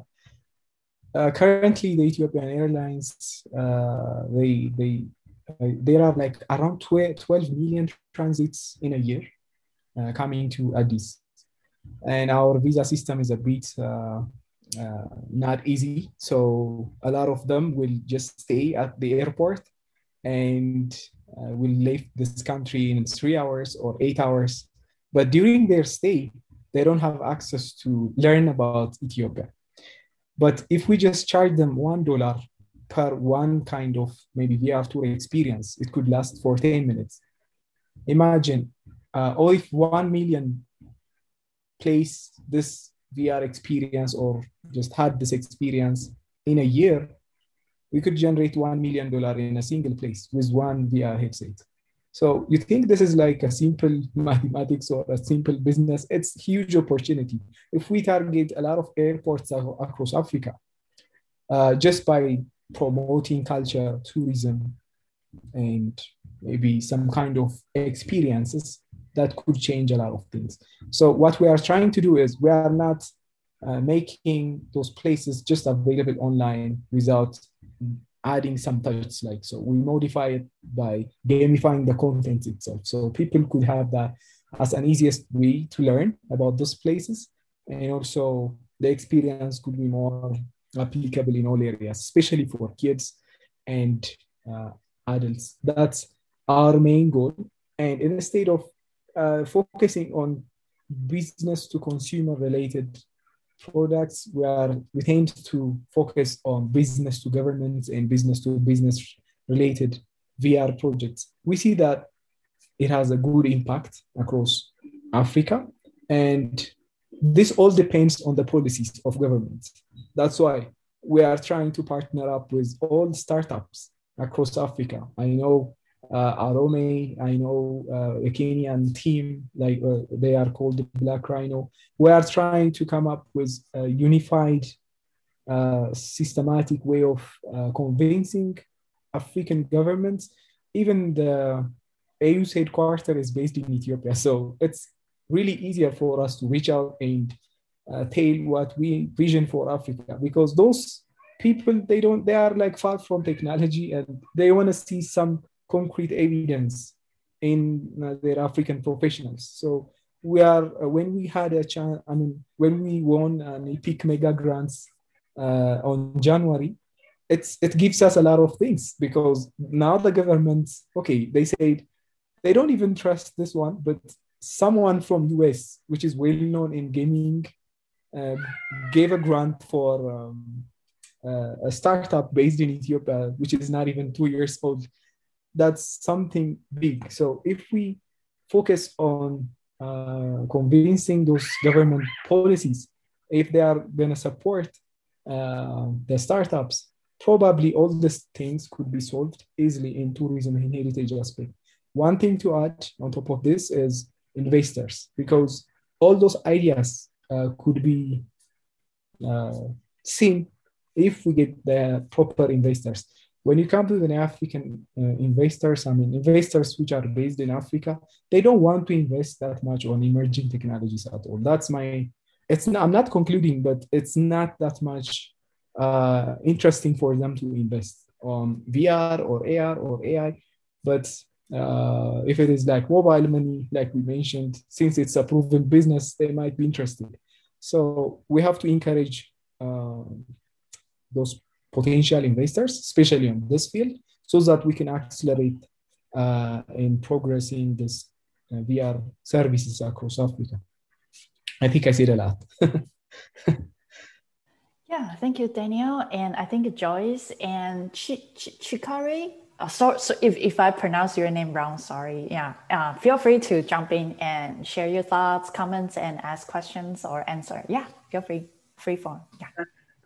uh, currently, the Ethiopian Airlines, uh, they they uh, there are like around 12 million transits in a year coming to Addis, and our visa system is a bit uh, not easy. So a lot of them will just stay at the airport and uh, will leave this country in three hours or eight hours. But during their stay, they don't have access to learn about Ethiopia. But if we just charge them one dollar per one kind of maybe VR tour experience, it could last for 10 minutes. Imagine, uh, or if 1 million place this VR experience or just had this experience in a year, we could generate $1 million in a single place with one VR headset. So you think this is like a simple mathematics or a simple business? It's huge opportunity. If we target a lot of airports across Africa, uh, just by promoting culture, tourism, and maybe some kind of experiences, that could change a lot of things. So what we are trying to do is we are not uh, making those places just available online without adding some touch like so we modify it by gamifying the content itself. So people could have that as an easiest way to learn about those places and also the experience could be more applicable in all areas especially for kids and uh, adults. That's our main goal. And in a state of uh, focusing on business to consumer related products we are we tend to focus on business to government and business to business related vr projects. We see that it has a good impact across africa and this all depends on the policies of governments that's why we are trying to partner up with all startups across africa. I know uh, Arome, I know uh, a Kenyan team, like uh, they are called the Black Rhino. We are trying to come up with a unified, uh, systematic way of uh, convincing African governments. Even the AU's headquarters is based in Ethiopia, so it's really easier for us to reach out and uh, tell what we vision for Africa because those people they don't they are like far from technology and they want to see some concrete evidence in uh, their African professionals. So we are uh, when we had a chance. I mean, when we won an EPIC mega grants uh, on January, it's it gives us a lot of things because now the government, okay, they said they don't even trust this one, but someone from US, which is well known in gaming, uh, gave a grant for um, uh, a startup based in Ethiopia, which is not even two years old. That's something big. So if we focus on uh, convincing those government policies, if they are going to support uh, the startups, probably all these things could be solved easily in tourism and heritage aspect. One thing to add on top of this is investors, because all those ideas uh, could be uh, seen if we get the proper investors. When you come to the African uh, investors, I mean, investors which are based in Africa, they don't want to invest that much on emerging technologies at all. That's my, it's not, I'm not concluding, but it's not that much uh, interesting for them to invest on VR or AR or AI. But uh, if it is like mobile money, like we mentioned, since it's a proven business, they might be interested. So we have to encourage uh, those potential investors, especially on this field, so that we can accelerate uh, in progressing this uh, VR services across Africa. I think I said a lot. yeah, thank you, Daniel. And I think Joyce and Ch- Ch- Chikari. Uh, so, so if, if I pronounce your name wrong, sorry. Yeah, uh, feel free to jump in and share your thoughts, comments, and ask questions or answer. Yeah, feel free, free form. Yeah.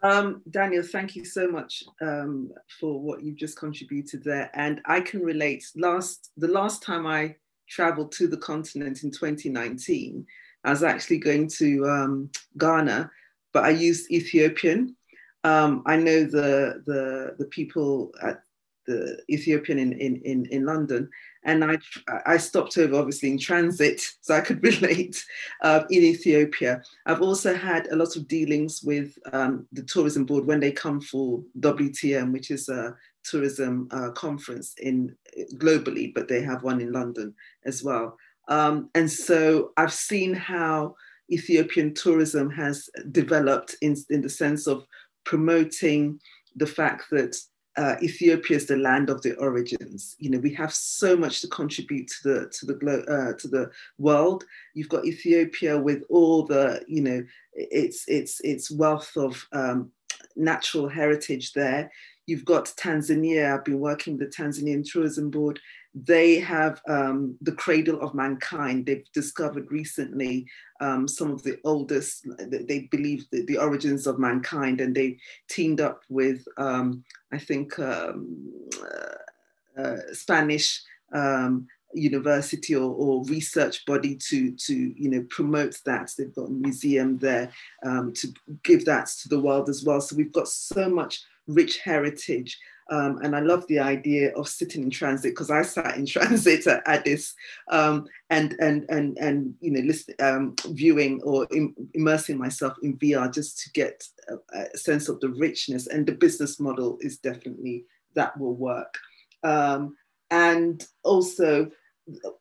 Um, Daniel, thank you so much um, for what you've just contributed there. And I can relate. Last the last time I traveled to the continent in 2019, I was actually going to um, Ghana, but I used Ethiopian. Um, I know the the the people at the Ethiopian in, in, in, in London. And I, I stopped over obviously in transit so I could relate uh, in Ethiopia. I've also had a lot of dealings with um, the tourism board when they come for WTM, which is a tourism uh, conference in globally, but they have one in London as well. Um, and so I've seen how Ethiopian tourism has developed in, in the sense of promoting the fact that uh, Ethiopia is the land of the origins. You know, we have so much to contribute to the to the glo- uh, to the world. You've got Ethiopia with all the you know its its its wealth of um, natural heritage there. You've got Tanzania. I've been working with the Tanzanian Tourism Board they have um, the cradle of mankind. They've discovered recently um, some of the oldest, they believe the, the, origins of mankind, and they teamed up with, um, I think, um, uh, uh, Spanish um, university or, or, research body to to you know promote that they've got a museum there um, to give that to the world as well so we've got so much rich heritage um, and I love the idea of sitting in transit because I sat in transit at Addis um, and and and and you know listen, um, viewing or Im- immersing myself in VR just to get a, a, sense of the richness and the business model is definitely that will work. Um, and also,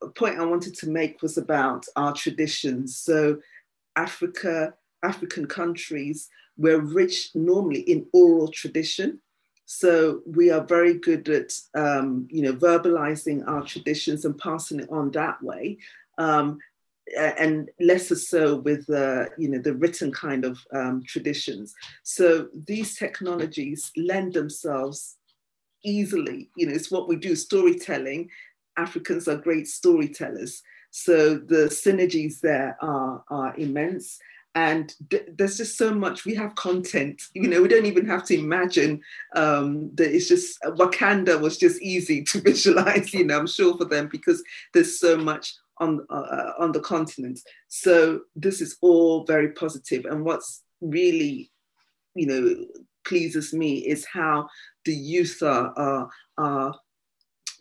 a point I wanted to make was about our traditions. So, Africa, African countries, we're rich normally in oral tradition. So we are very good at, um, you know, verbalizing our traditions and passing it on that way. Um, and lesser so with uh, you know the written kind of um, traditions. So these technologies lend themselves easily. You know, it's what we do: storytelling. Africans are great storytellers, so the synergies there are are immense and th- there's just so much we have content you know we don't even have to imagine um, that it's just wakanda was just easy to visualize you know i'm sure for them because there's so much on uh, on the continent. So this is all very positive. And what's really you know pleases me is how the youth are are, are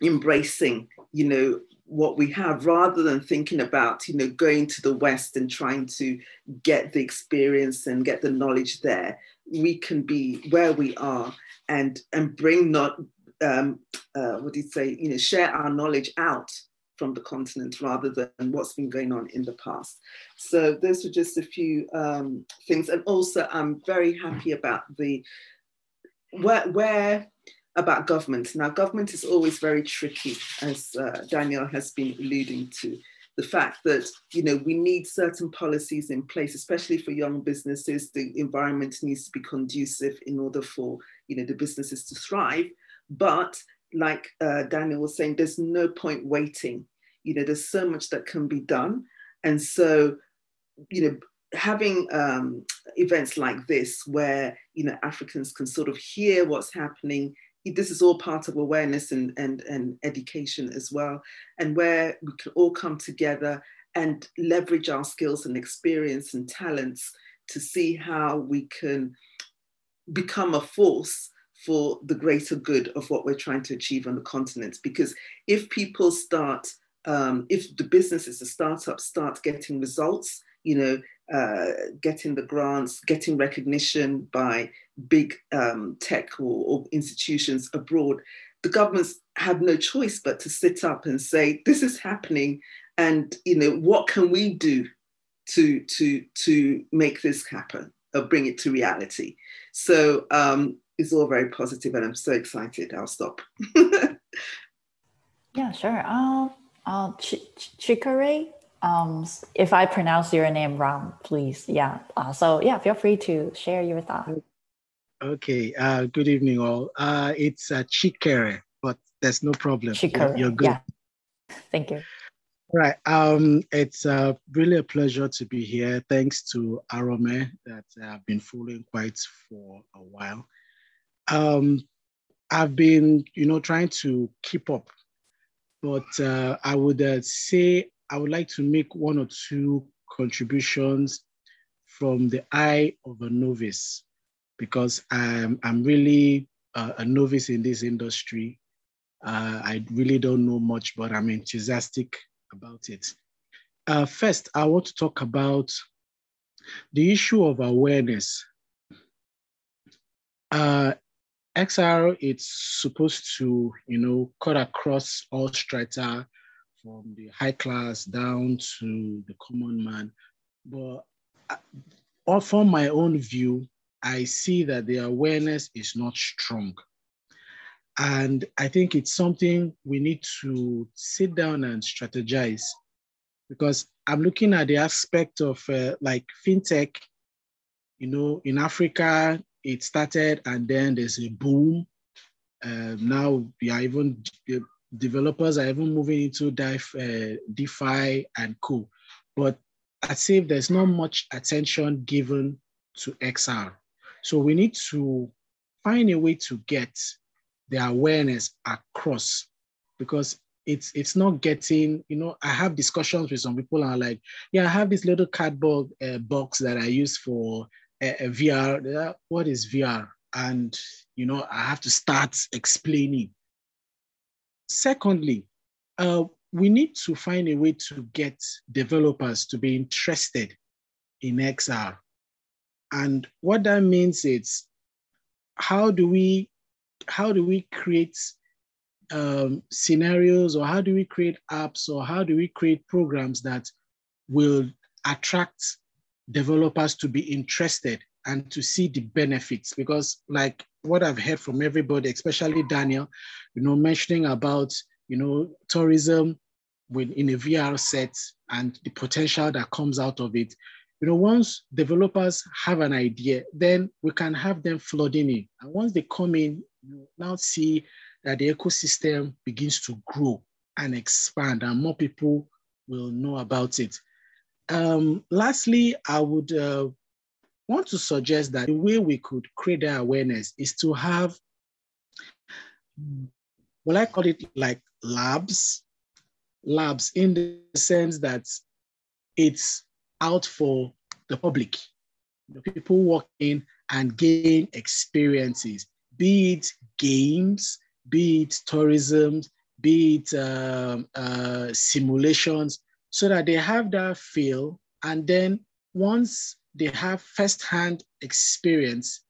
embracing you know what we have rather than thinking about you know going to the west and trying to get the experience and get the knowledge there we can be where we are and and bring not um, uh, what do you say you know share our knowledge out from the continent rather than what's been going on in the past. So those were just a few um, things. And also I'm very happy about the, where, where about government. Now government is always very tricky as uh, Daniel has been alluding to the fact that you know we need certain policies in place especially for young businesses the environment needs to be conducive in order for you know the businesses to thrive but like uh, Daniel was saying, there's no point waiting. You know, there's so much that can be done. And so, you know, having um, events like this where, you know, Africans can sort of hear what's happening, this is all part of awareness and, and, and education as well, and where we can all come together and leverage our skills and experience and talents to see how we can become a force for the greater good of what we're trying to achieve on the continent. Because if people start, um, if the businesses, the startups start getting results, you know, uh, getting the grants, getting recognition by big um, tech or, or institutions abroad, the governments have no choice but to sit up and say, this is happening. And, you know, what can we do to, to, to make this happen? Or bring it to reality. So um, is all very positive and I'm so excited. I'll stop. yeah, sure. Um, uh, Ch- Chikere, um, if I pronounce your name wrong, please. Yeah. Uh, so yeah, feel free to share your thoughts. Okay. Uh, good evening, all. Uh, it's uh, Chikere, but there's no problem. Chikere. You're, you're good. Yeah. Thank you. Right. Um, it's uh, really a pleasure to be here. Thanks to Arome that I've been following quite for a while um, I've been, you know, trying to keep up, but uh, I would uh, say I would like to make one or two contributions from the eye of a novice, because I'm I'm really uh, a novice in this industry. Uh, I really don't know much, but I'm enthusiastic about it. Uh, first, I want to talk about the issue of awareness. Uh, XR, it's supposed to, you know, cut across all strata from the high class down to the common man. But from my own view, I see that the awareness is not strong. And I think it's something we need to sit down and strategize because I'm looking at the aspect of uh, like fintech. You know, in Africa, it started and then there's a boom. Uh, now we are even developers are even moving into DeFi, uh, DeFi and co. But I say there's not much attention given to XR. So we need to find a way to get the awareness across because it's it's not getting you know i have discussions with some people and are like yeah i have this little cardboard uh, box that i use for a, a VR, what is VR? And, you know, I have to start explaining. Secondly, uh, we need to find a way to get developers to be interested in XR. And what that means is how do we how do we create um, scenarios or how do we create apps or how do we create programs that will attract developers to be interested and to see the benefits because like what i've heard from everybody especially daniel you know mentioning about you know tourism with in a vr set and the potential that comes out of it. You know once developers have an idea then we can have them flooding in. And once they come in you now see that the ecosystem begins to grow and expand and more people will know about it. Um, lastly, I would uh, want to suggest that the way we could create that awareness is to have, well, I call it like labs, labs in the sense that it's out for the public. The people walk in and gain experiences, be it games, be it tourism, be it um, uh, simulations, so that they have that feel. And then once they have firsthand experience,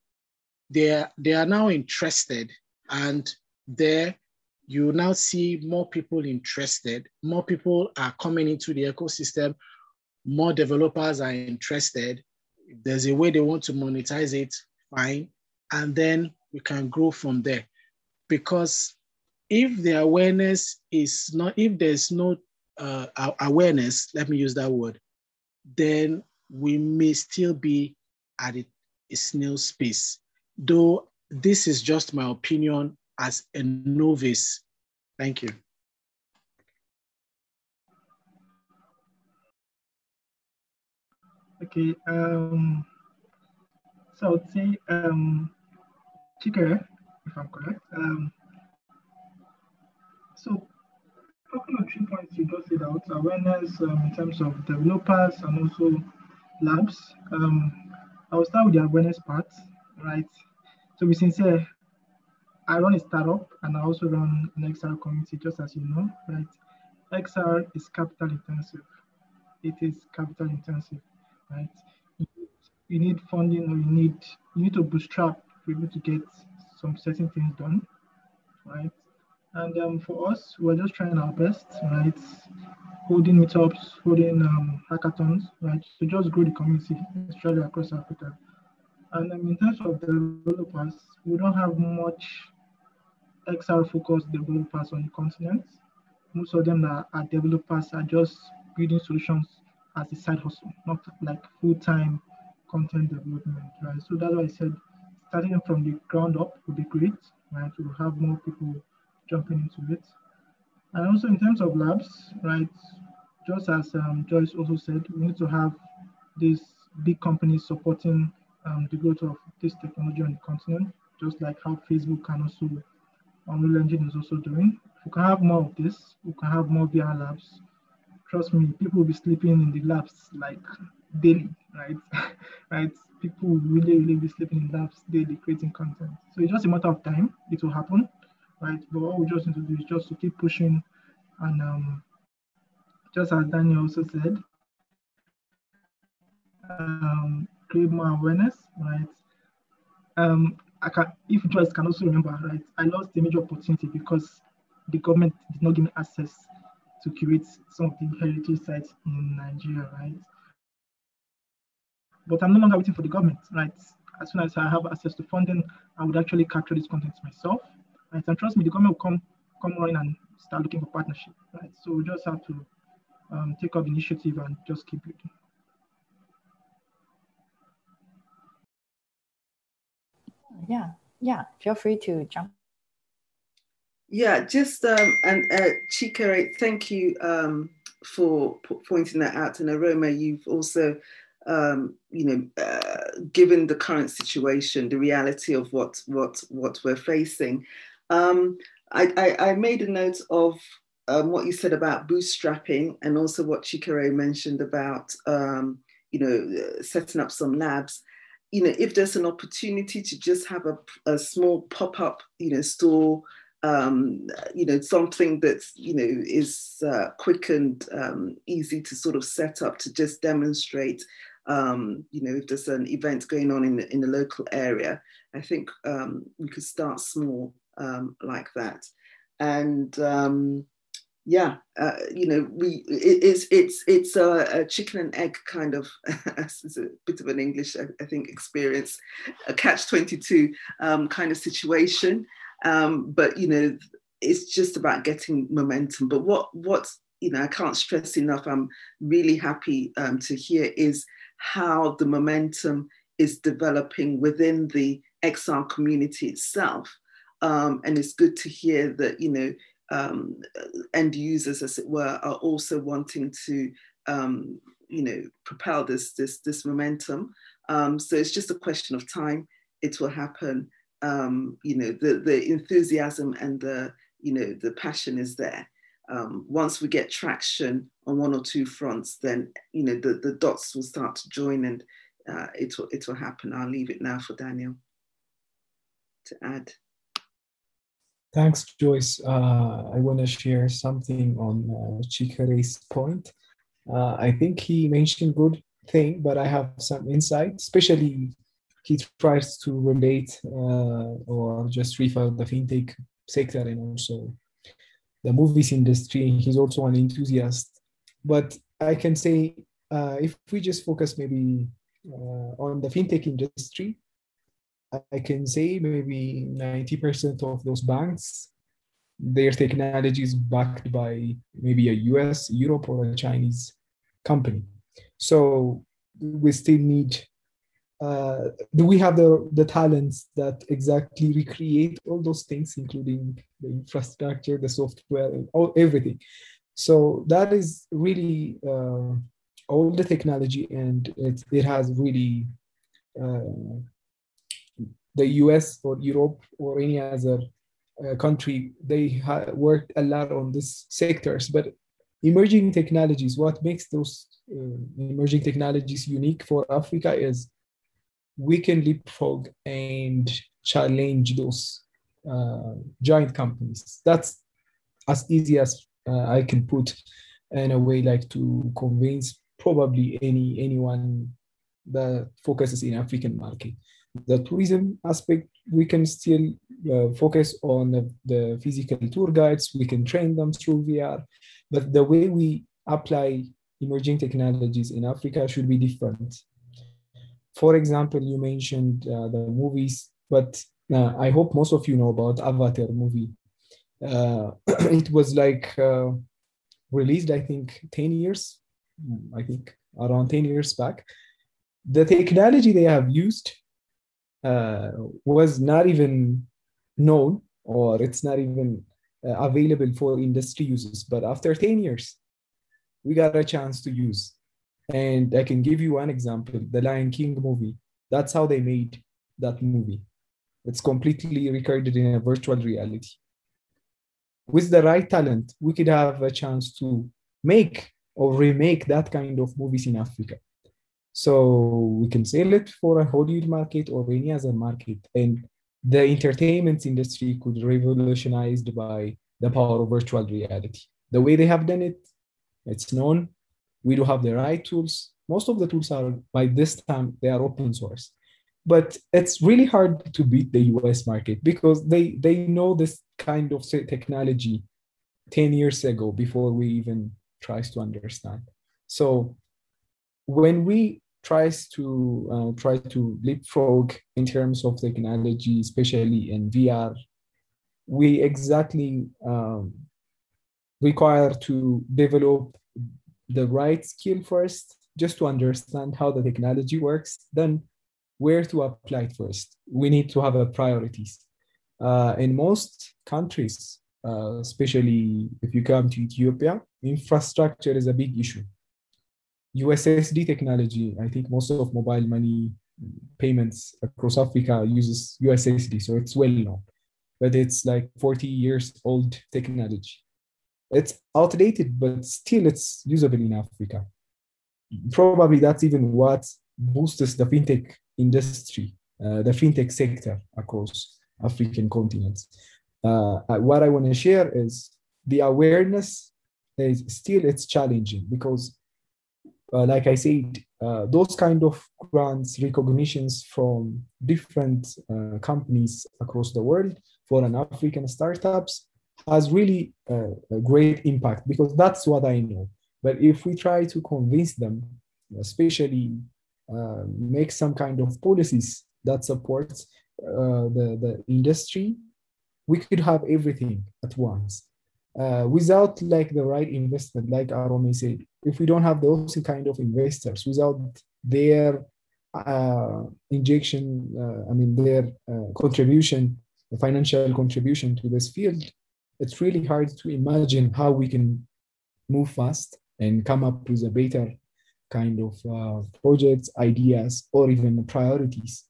they are, they are now interested and there you now see more people interested, more people are coming into the ecosystem, more developers are interested. There's a way they want to monetize it, fine. And then we can grow from there. Because if the awareness is not, if there's no uh, awareness, let me use that word, then we may still be at a, a snail space. Though this is just my opinion as a novice. Thank you. Okay, um, so I would say, um, Chike, if I'm correct. Um, so, couple of three points you just laid out awareness um, in terms of developers and also labs. Um, I will start with the awareness part, right? So, be sincere, I run a startup and I also run an XR community, just as you know, right? XR is capital intensive. It is capital intensive, right? You need funding or you need you need to bootstrap to be able to get some certain things done, right? And um, for us, we're just trying our best, right? Holding meetups, holding um, hackathons, right? To just grow the community, especially across Africa. And um, in terms of developers, we don't have much XR focused developers on the continent. Most of them are, are developers are just building solutions as a side hustle, not like full-time content development, right? So that's why I said starting from the ground up would be great, right? We'll have more people jumping into it. And also in terms of labs, right? Just as um, Joyce also said, we need to have these big companies supporting um, the growth of this technology on the continent, just like how Facebook can also, Unreal Engine is also doing. If we can have more of this, we can have more VR labs. Trust me, people will be sleeping in the labs like daily, right? right? People will really, really be sleeping in labs daily creating content. So it's just a matter of time, it will happen, right? But what we just need to do is just to keep pushing and um, just as Daniel also said, um, create more awareness, right? Um, I can, if Joyce can also remember, right? I lost a major opportunity because the government did not give me access to curate some of the heritage sites in Nigeria, right? But I'm no longer waiting for the government, right? As soon as I have access to funding, I would actually capture this content myself, right? And trust me, the government will come come on and start looking for partnership, right? So we just have to um, take up initiative and just keep building. Yeah, yeah. Feel free to jump. Yeah, just um, and uh, Chika, thank you um, for pointing that out. And Arome, you've also um, you know, uh, given the current situation, the reality of what what what we're facing. Um, I, I, I, made a note of um, what you said about bootstrapping and also what Chikere mentioned about um, you know uh, setting up some labs. You know, if there's an opportunity to just have a, a small pop-up, you know, store um, you know, something that's, you know, is uh, quick and um, easy to sort of set up to just demonstrate um, you know, if there's an event going on in the, in the local area, I think um, we could start small um, like that. And um, yeah, uh, you know, we it, it's it's it's a, a, chicken and egg kind of it's a bit of an English, I, I think, experience, a catch twenty two um, kind of situation. Um, but you know, it's just about getting momentum. But what what you know, I can't stress enough. I'm really happy um, to hear is how the momentum is developing within the XR community itself. Um, and it's good to hear that, you know, um, end users, as it were, are also wanting to, um, you know, propel this, this, this momentum. Um, so it's just a question of time. It will happen. Um, you know, the, the enthusiasm and the, you know, the passion is there um, once we get traction on one or two fronts, then you know the, the dots will start to join and uh, it will it will happen. I'll leave it now for Daniel to add. Thanks, Joyce. Uh, I want to share something on uh, Chikere's point. Uh, I think he mentioned good thing, but I have some insight, especially he tries to relate uh, or just refer the fintech sector and also the movies industry. He's also an enthusiast. But I can say uh, if we just focus maybe uh, on the fintech industry, I can say maybe 90% of those banks, their technology is backed by maybe a US, Europe, or a Chinese company. So we still need uh, do we have the, the talents that exactly recreate all those things, including the infrastructure, the software, all, everything? So that is really uh, all the technology, and it, it has really uh, the US or Europe or any other uh, country, they worked a lot on these sectors. But emerging technologies, what makes those uh, emerging technologies unique for Africa is we can leapfrog and challenge those uh, giant companies. That's as easy as uh, I can put in a way like to convince probably any anyone that focuses in African market. The tourism aspect, we can still uh, focus on the, the physical tour guides. We can train them through VR, but the way we apply emerging technologies in Africa should be different for example, you mentioned uh, the movies, but uh, I hope most of you know about Avatar movie. Uh, it was like uh, released, I think, 10 years, I think around 10 years back. The technology they have used uh, was not even known or it's not even uh, available for industry uses. But after 10 years, we got a chance to use and I can give you one example the Lion King movie. That's how they made that movie. It's completely recorded in a virtual reality. With the right talent, we could have a chance to make or remake that kind of movies in Africa. So we can sell it for a Hollywood market or any other market. And the entertainment industry could revolutionized by the power of virtual reality. The way they have done it, it's known we do have the right tools most of the tools are by this time they are open source but it's really hard to beat the us market because they they know this kind of technology 10 years ago before we even tries to understand so when we tries to uh, try to leapfrog in terms of technology especially in vr we exactly um, require to develop the right skill first, just to understand how the technology works, then where to apply it first. We need to have a priorities. Uh, in most countries, uh, especially if you come to Ethiopia, infrastructure is a big issue. USSD technology, I think most of mobile money payments across Africa uses USSD, so it's well known, but it's like 40 years old technology. It's outdated, but still it's usable in Africa. Probably that's even what boosts the fintech industry, uh, the fintech sector across African continents. Uh, what I want to share is the awareness is still it's challenging because, like I said, uh, those kind of grants recognitions from different uh, companies across the world for an African startups has really a great impact because that's what I know. But if we try to convince them, especially uh, make some kind of policies that supports uh, the, the industry, we could have everything at once. Uh, without like the right investment, like Arome said, if we don't have those kind of investors, without their uh, injection, uh, I mean their uh, contribution, financial contribution to this field, it's really hard to imagine how we can move fast and come up with a better kind of uh, projects, ideas, or even priorities.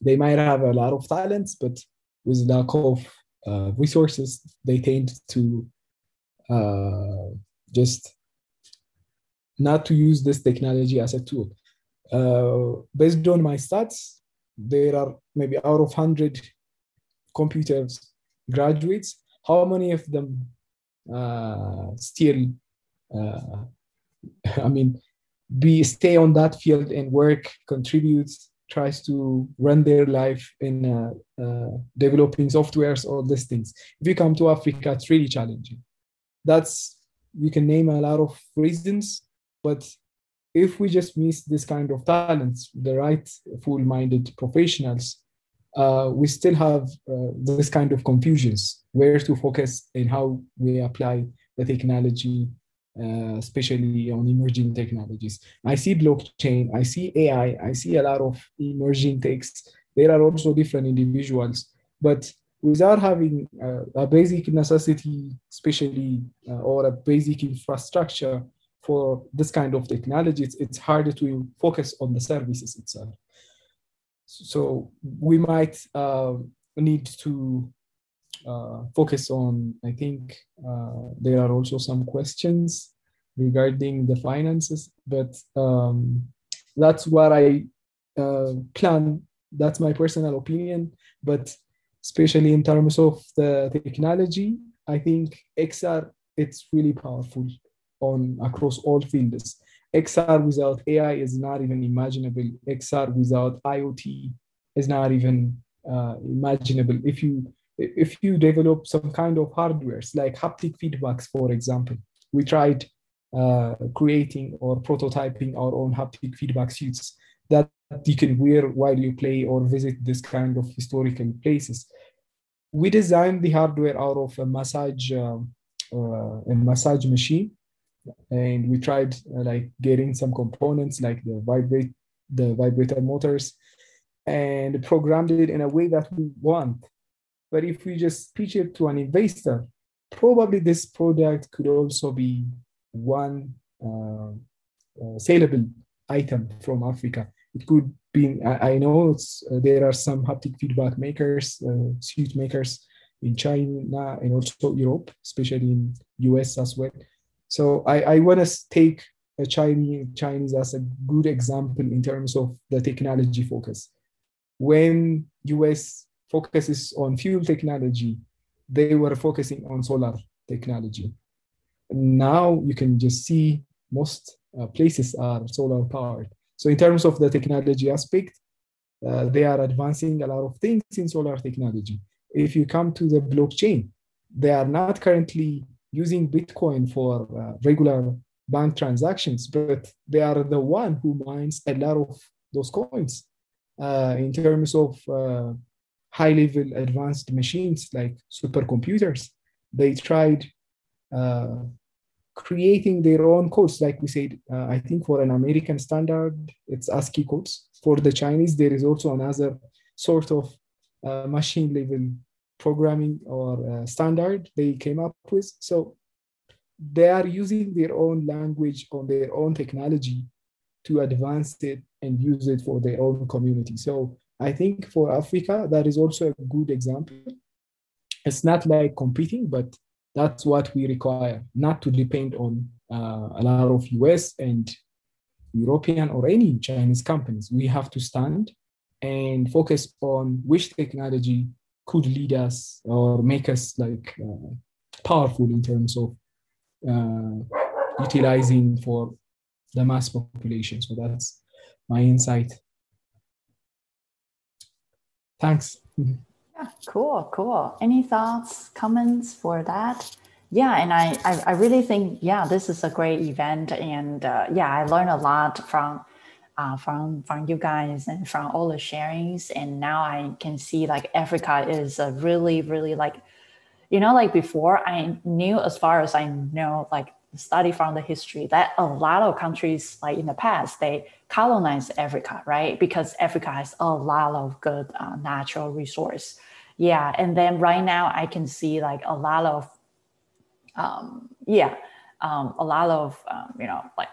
They might have a lot of talents, but with lack of uh, resources, they tend to uh, just not to use this technology as a tool. Uh, based on my stats, there are maybe out of 100 computers graduates, how many of them uh, still uh, i mean be stay on that field and work contribute tries to run their life in uh, uh, developing softwares or these things. If you come to Africa, it's really challenging. That's we can name a lot of reasons, but if we just miss this kind of talents, the right full-minded professionals, uh, we still have uh, this kind of confusions where to focus and how we apply the technology uh, especially on emerging technologies. I see blockchain, I see AI, I see a lot of emerging techs. There are also different individuals, but without having a basic necessity, especially uh, or a basic infrastructure for this kind of technology, it's, it's harder to focus on the services itself. So we might uh, need to uh, focus on, I think uh, there are also some questions regarding the finances, but um, that's what I uh, plan. That's my personal opinion. But especially in terms of the technology, I think XR it's really powerful on across all fields. XR without AI is not even imaginable. XR without IoT is not even uh, imaginable. If you if you develop some kind of hardwares like haptic feedbacks, for example, we tried uh, creating or prototyping our own haptic feedback suits that you can wear while you play or visit this kind of historical places. We designed the hardware out of a massage uh, uh, a massage machine, and we tried uh, like getting some components like the vibrate the vibrator motors, and programmed it in a way that we want but if we just pitch it to an investor, probably this product could also be one uh, uh, saleable item from Africa. It could be, I, I know uh, there are some haptic feedback makers, uh, suit makers in China and also Europe, especially in US as well. So I, I want to take a Chinese, Chinese as a good example in terms of the technology focus. When US focuses on fuel technology, they were focusing on solar technology. Now you can just see most uh, places are solar powered. So in terms of the technology aspect, uh, they are advancing a lot of things in solar technology. If you come to the blockchain, they are not currently using Bitcoin for uh, regular bank transactions, but they are the one who mines a lot of those coins. Uh, in terms of uh, high level advanced machines like supercomputers. They tried uh, creating their own codes, like we said, uh, I think for an American standard, it's ASCII codes. For the Chinese, there is also another sort of uh, machine level programming or uh, standard they came up with. So they are using their own language on their own technology to advance it and use it for their own community. So I think for Africa, that is also a good example. It's not like competing, but that's what we require, not to depend on uh, a lot of US and European or any Chinese companies. We have to stand and focus on which technology could lead us or make us like uh, powerful in terms of uh, utilizing for the mass population. So that's my insight Thanks. Yeah, cool, cool. Any thoughts, comments for that? Yeah, and I, I, I really think, yeah, this is a great event. And uh, yeah, I learned a lot from uh, from from you guys and from all the sharings. And now i can see like africa is a really really like you know like before i knew as far as i know like study from the history that a lot of countries like in the past they colonized africa right? Because africa has a lot of good uh, natural resource. Yeah and then right now i can see like a lot of um, yeah um, a lot of um, you know like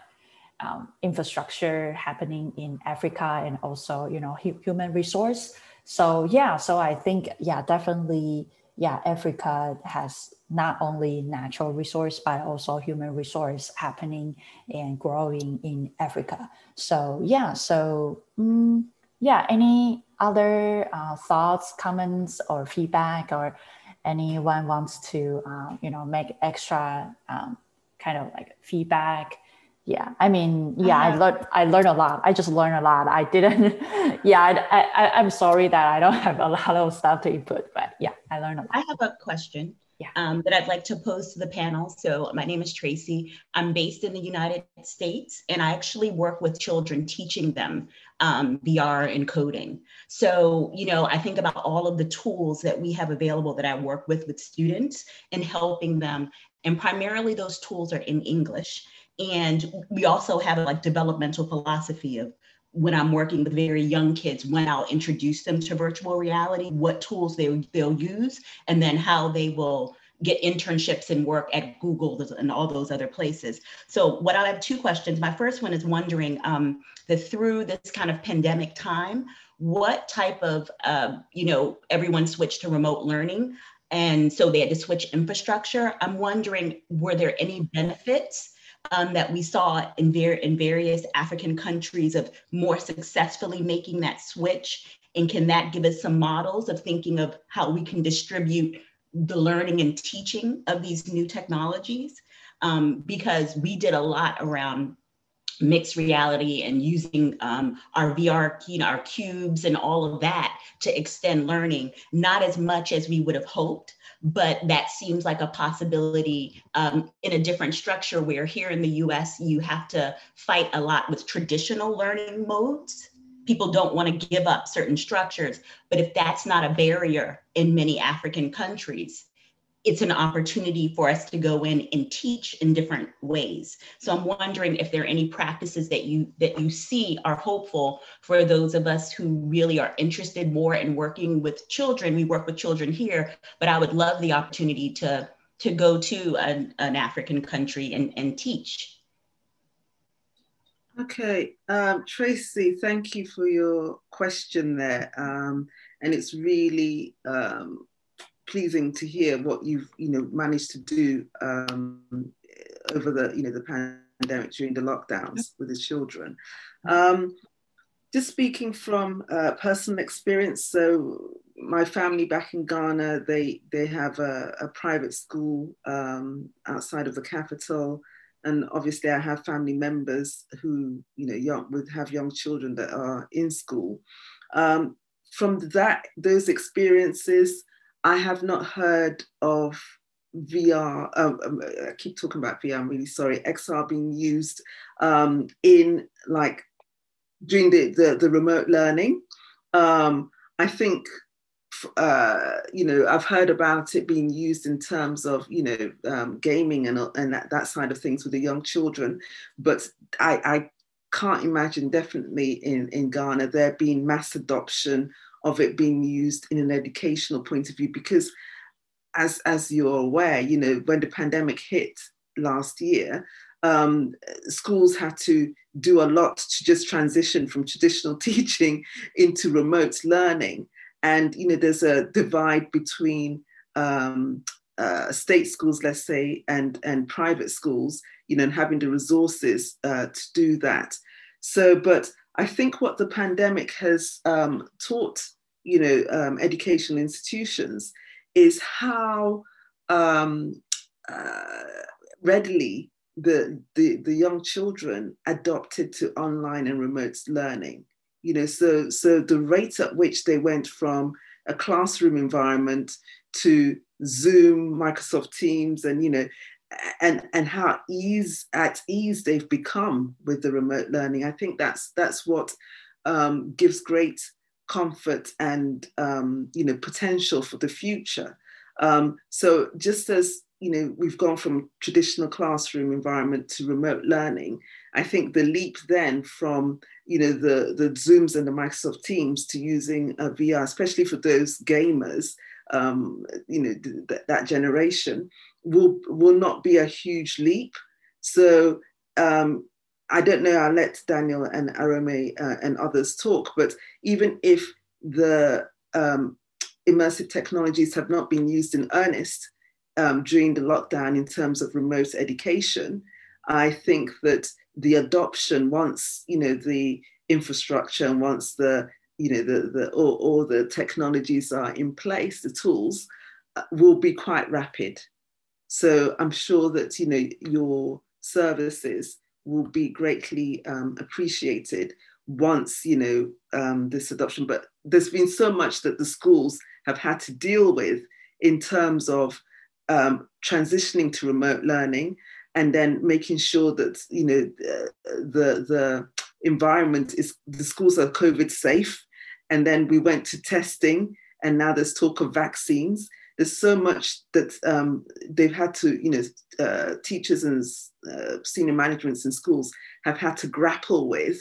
um, infrastructure happening in africa and also you know human resource so yeah so i think yeah definitely yeah africa has not only natural resource but also human resource happening and growing in Africa. So yeah, so mm, yeah, any other uh, thoughts, comments, or feedback, or anyone wants to uh, you know make extra um, kind of like feedback yeah i mean yeah i, I learned i learned a lot i just learned a lot i didn't yeah I, I i'm sorry that i don't have a lot of stuff to input but yeah i learned a lot i have a question yeah. um, that I'd like to pose to the panel. So, my name is Tracy. I'm based in the United States, and I actually work with children, teaching them um, VR and coding. So, you know, I think about all of the tools that we have available that I work with with students and helping them. And primarily, those tools are in English. And we also have like developmental philosophy of when I'm working with very young kids, when I'll introduce them to virtual reality, what tools they, they'll use, and then how they will get internships and work at Google and all those other places. So what I have two questions. My first one is wondering um, that through this kind of pandemic time, what type of, uh, you know, everyone switched to remote learning. And so they had to switch infrastructure. I'm wondering, were there any benefits um, that we saw in, ver- in various African countries of more successfully making that switch? And can that give us some models of thinking of how we can distribute the learning and teaching of these new technologies? Um, because we did a lot around mixed reality and using um, our VR, you know, our cubes and all of that to extend learning, not as much as we would have hoped, but that seems like a possibility um, in a different structure where here in the US, you have to fight a lot with traditional learning modes. People don't want to give up certain structures, but if that's not a barrier in many African countries, it's an opportunity for us to go in and teach in different ways. So I'm wondering if there are any practices that you that you see are hopeful for those of us who really are interested more in working with children. We work with children here, but I would love the opportunity to to go to an, an African country and, and teach. Okay, um, Tracy, thank you for your question there. Um, and it's really um, pleasing to hear what you've you know managed to do um, over the you know the pandemic during the lockdowns with the children. Um, just speaking from uh, personal experience, so my family back in Ghana, they they have a, a private school um, outside of the capital, and obviously I have family members who you know young would have young children that are in school. Um, from that those experiences, I have not heard of VR. Um, um, I keep talking about VR. I'm really sorry. XR being used um, in like during the the, the remote learning. Um, I think uh, you know I've heard about it being used in terms of you know um, gaming and and that, that side of things with the young children, but I, I can't imagine definitely in in Ghana there being mass adoption of it being used in an educational point of view because as as you're aware you know when the pandemic hit last year um, schools had to do a lot to just transition from traditional teaching into remote learning. And you know there's a divide between um, uh, state schools let's say and and private schools you know and having the resources uh, to do that. So but I think what the pandemic has um, taught, you know, um, educational institutions is how um, uh, readily the, the, the young children adopted to online and remote learning. You know, so, so the rate at which they went from a classroom environment to Zoom, Microsoft Teams, and you know, and and how ease at ease they've become with the remote learning. I think that's that's what um, gives great comfort and um, you know potential for the future. Um, so just as you know we've gone from traditional classroom environment to remote learning, I think the leap then from you know the the Zooms and the Microsoft Teams to using a VR, especially for those gamers, um, you know th- that generation will will not be a huge leap. So um, I don't know. I'll let Daniel and Arome uh, and others talk. But even if the um, immersive technologies have not been used in earnest um, during the lockdown in terms of remote education, I think that the adoption once you know the infrastructure and once the you know the the all, all the technologies are in place, the tools uh, will be quite rapid. So I'm sure that you know your services will be greatly um, appreciated once you know um, this adoption. But there's been so much that the schools have had to deal with in terms of um, transitioning to remote learning and then making sure that you know the the environment is the schools are COVID safe. And then we went to testing, and now there's talk of vaccines. There's so much that um, they've had to, you know, uh, teachers and uh, senior managements in schools have had to grapple with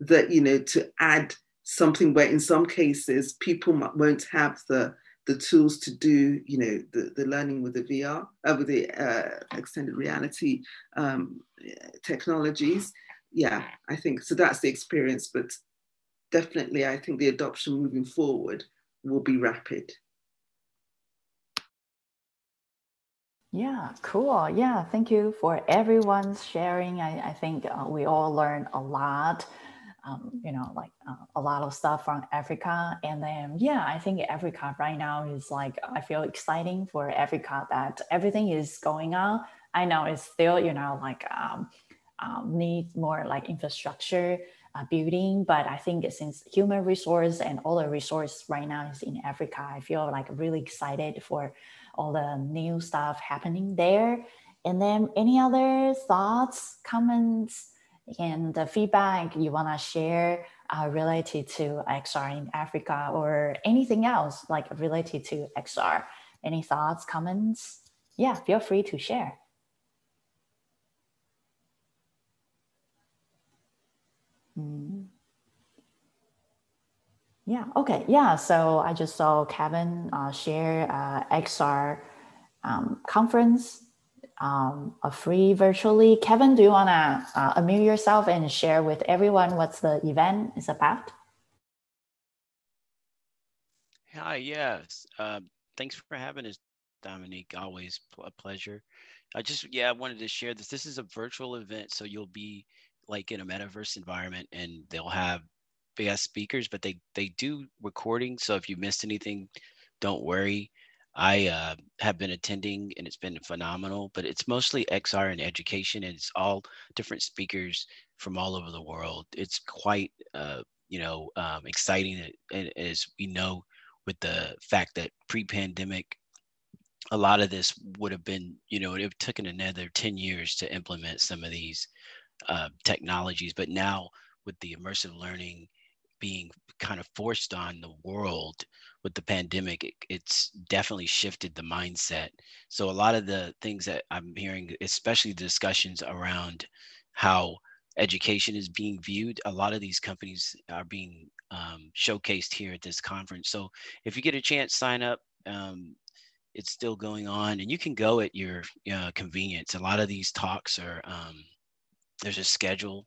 that, you know, to add something where in some cases people won't have the the tools to do, you know, the, the learning with the VR, uh, with the uh, extended reality um, technologies yeah, I think so. That's the experience, but definitely, I think the adoption moving forward will be rapid. Yeah, cool. Yeah, thank you for everyone's sharing. I, I think uh, we all learned a lot, um, you know, like uh, a lot of stuff from Africa. And then, yeah, I think Africa right now is like, I feel exciting for Africa that everything is going on. I know it's still, you know, like um, um, need more like infrastructure uh, building. But I think since human resource and all the resource right now is in Africa, I feel like really excited for all the new stuff happening there. And then any other thoughts, comments, and the feedback you want to share uh, related to XR in Africa or anything else like related to XR? Any thoughts, comments? Yeah, feel free to share. Mm. Yeah, okay. Yeah, so I just saw Kevin uh, share uh, XR um, conference um, a free virtually. Kevin, do you want to uh, unmute yourself and share with everyone what's the event is about? Hi, yes. Uh, thanks for having us, Dominique. Always a pleasure. I just, yeah, I wanted to share this. This is a virtual event, so you'll be like in a metaverse environment and they'll have guest speakers, but they they do recording. So if you missed anything, don't worry. I uh, have been attending and it's been phenomenal, but it's mostly XR and education, and it's all different speakers from all over the world. It's quite, uh, you know, um, exciting as we know with the fact that pre-pandemic, a lot of this would have been, you know, it took another 10 years to implement some of these uh, technologies, but now with the immersive learning being kind of forced on the world with the pandemic, it, it's definitely shifted the mindset. So a lot of the things that I'm hearing, especially the discussions around how education is being viewed, a lot of these companies are being um, showcased here at this conference. So if you get a chance, sign up. Um, it's still going on, and you can go at your uh, convenience. A lot of these talks are um, there's a schedule.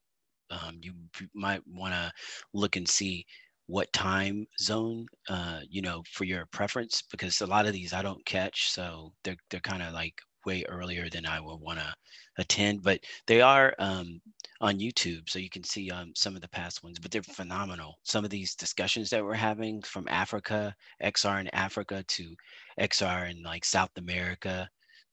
Um, you might want to look and see what time zone uh, you know for your preference because a lot of these I don't catch, so they're they're kind of like way earlier than I would want to attend. But they are um, on YouTube, so you can see um, some of the past ones. But they're phenomenal. Some of these discussions that we're having from Africa, XR in Africa to XR in like South America,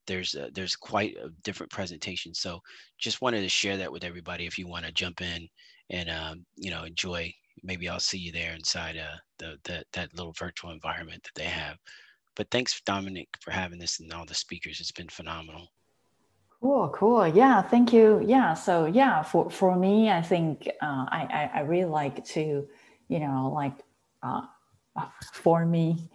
there's a, there's quite a different presentation. So just wanted to share that with everybody. If you want to jump in and um, you know enjoy, maybe I'll see you there inside uh, the, the that little virtual environment that they have. But thanks, Dominic, for having this and all the speakers. It's been phenomenal. Cool, cool. Yeah, thank you. Yeah, so yeah, for for me, I think uh, I, I, I really like to, you know, like uh, for me,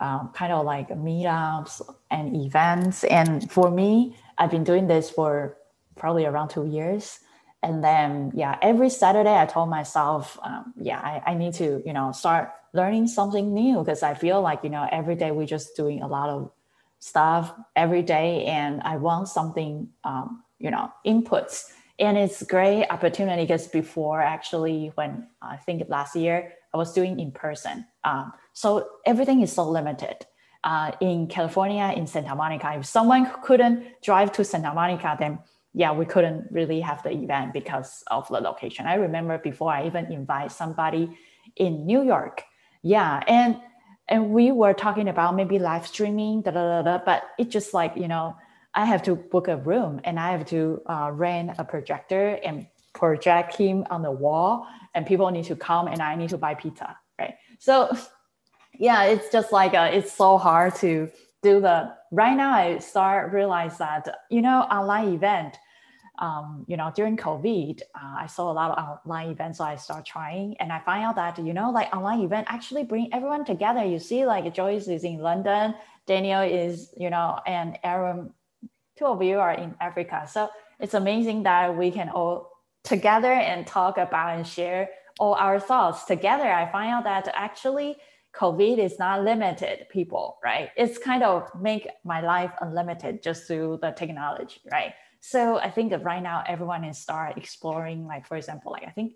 um, kind of like meetups and events. And for me, I've been doing this for probably around two years. And then, yeah, every Saturday I told myself, um, yeah, I, I need to, you know, start learning something new because I feel like, you know, every day we're just doing a lot of stuff every day. And I want something, um, you know, inputs. And it's great opportunity because before actually, when I think last year, I was doing in person. Um, so everything is so limited. Uh, in California, in Santa Monica, if someone couldn't drive to Santa Monica, then yeah, we couldn't really have the event because of the location. I remember before I even invite somebody in New York. Yeah, and and we were talking about maybe live streaming, da, da, da, da, but it just like you know I have to book a room and I have to uh, rent a projector and project him on the wall and people need to come and I need to buy pizza, right? So yeah, it's just like uh, it's so hard to do the right now. I start realize that you know online event. Um, you know, during COVID, uh, I saw a lot of online events, so I start trying, and I find out that you know, like online event actually bring everyone together. You see, like Joyce is in London, Daniel is, you know, and Aaron, two of you are in Africa. So it's amazing that we can all together and talk about and share all our thoughts together. I find out that actually COVID is not limited people, right? It's kind of make my life unlimited just through the technology, right? So I think that right now everyone is start exploring, like for example, like I think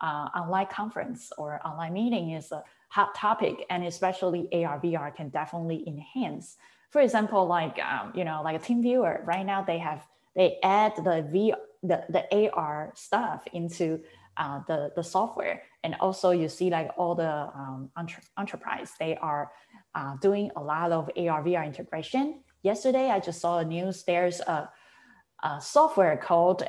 uh, online conference or online meeting is a hot topic, and especially AR VR can definitely enhance. For example, like um, you know, like a TeamViewer. Right now they have they add the V the, the AR stuff into uh, the, the software. And also you see like all the um, entre- enterprise, they are uh, doing a lot of AR, VR integration. Yesterday, I just saw a news, there's a, a software called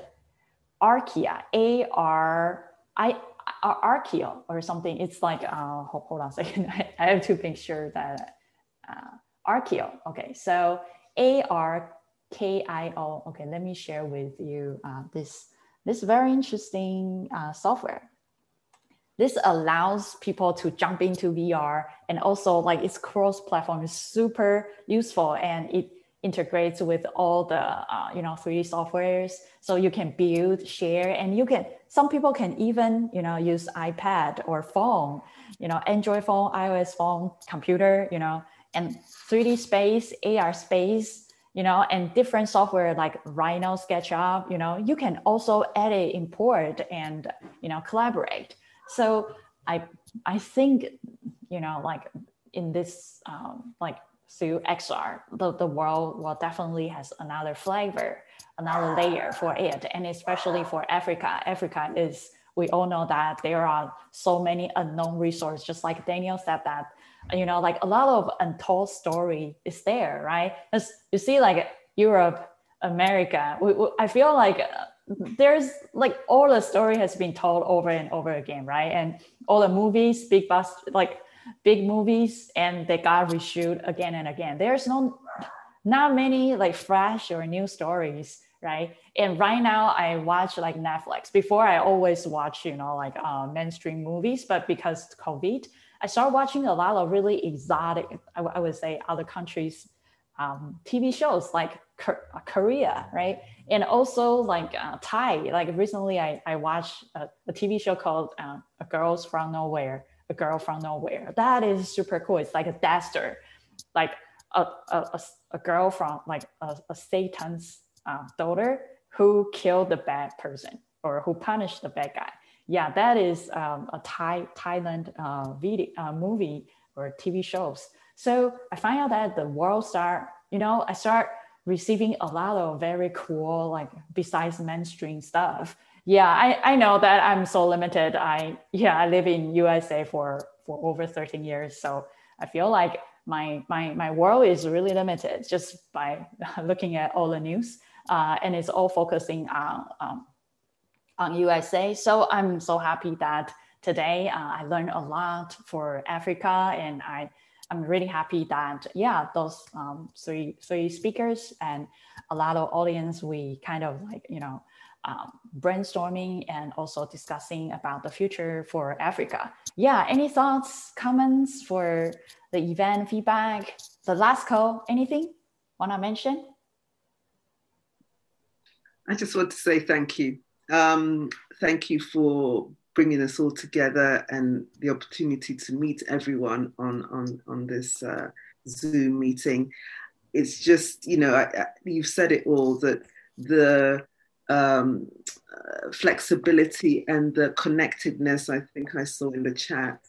Arkia, A-R, I, Arkio or something. It's like, uh, hold, hold on a second. I, have to make sure that uh. Okay, so A R K I O. Okay, let me share with you uh, this this very interesting uh, software. This allows people to jump into VR and also like its cross-platform is super useful and it integrates with all the uh, you know 3D softwares. So you can build, share, and you can some people can even you know use iPad or phone, you know Android phone, iOS phone, computer, you know, and 3D space, AR space you know, and different software like Rhino, SketchUp, you know, you can also edit, import, and you know, collaborate. So I I think you know, like in this um, like through XR, the, the world will definitely has another flavor, another layer for it, and especially for Africa. Africa is we all know that there are so many unknown resources, just like Daniel said that you know, like a lot of untold story is there, right? As you see, like Europe, America, we, we, I feel like uh, there's like all the story has been told over and over again, right? And all the movies, big bust, like big movies, and they got reshoot again and again. There's no, not many like fresh or new stories, right? And right now I watch like Netflix. Before I always watch, you know, like uh, mainstream movies, but because COVID, I started watching a lot of really exotic, I, would say, other countries' um, TV shows like Korea, right? And also like uh, Thai. Like recently, I, I watched a, a TV show called uh, A Girls from Nowhere, A Girl from Nowhere. That is super cool. It's like a Dexter, like a, a, a girl from like a, a Satan's uh, daughter who killed the bad person or who punished the bad guy yeah, that is um, a Thai Thailand uh, video uh, movie or TV shows. So I find out that the world start, you know, I start receiving a lot of very cool, like besides mainstream stuff. Yeah, I, I know that I'm so limited. I yeah, I live in USA for for over 13 years, so I feel like my my my world is really limited just by looking at all the news, uh, and it's all focusing on um, on USA. So I'm so happy that today uh, I learned a lot for Africa, and I I'm really happy that yeah those um, three three speakers and a lot of audience we kind of like you know um, brainstorming and also discussing about the future for Africa. Yeah, any thoughts, comments for the event feedback? The last call, anything want to mention? I just want to say thank you um, thank you for bringing us all together and the opportunity to meet everyone on on on this uh, Zoom meeting. It's just you know I, I, you've said it all that the um, uh, flexibility and the connectedness I think I saw in the chat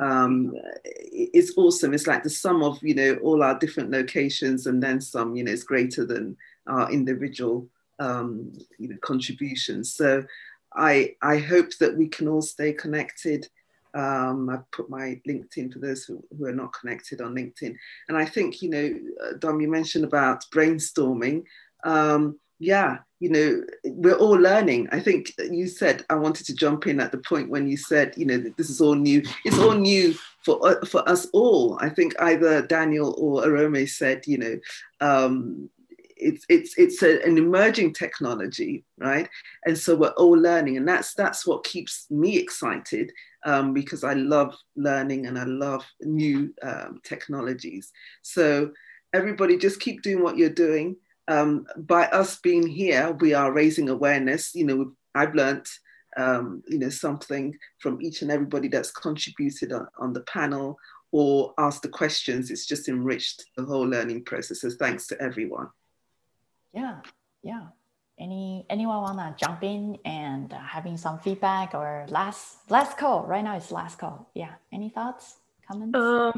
um, it's awesome. It's like the sum of you know all our different locations and then some. You know, it's greater than our individual um, you know, contributions. So I, I hope that we can all stay connected. Um, I've put my LinkedIn for those who, who, are not connected on LinkedIn. And I think, you know, uh, Dom, you mentioned about brainstorming. um, yeah, you know, we're all learning. I think you said I wanted to jump in at the point when you said, you know, this is all new. It's all new for uh, for us all. I think either Daniel or Arome said, you know, um, it's it's it's a, an emerging technology, right? And so we're all learning, and that's that's what keeps me excited um, because I love learning and I love new um, technologies. So everybody, just keep doing what you're doing um, by us being here, we are raising awareness. You know, I've learned, um, you know, something from each and everybody that's contributed on, on, the panel or asked the questions. It's just enriched the whole learning process. So thanks to everyone. Yeah, yeah. Any anyone wanna jump in and uh, having some feedback or last last call? Right now it's last call. Yeah. Any thoughts, comments? Uh,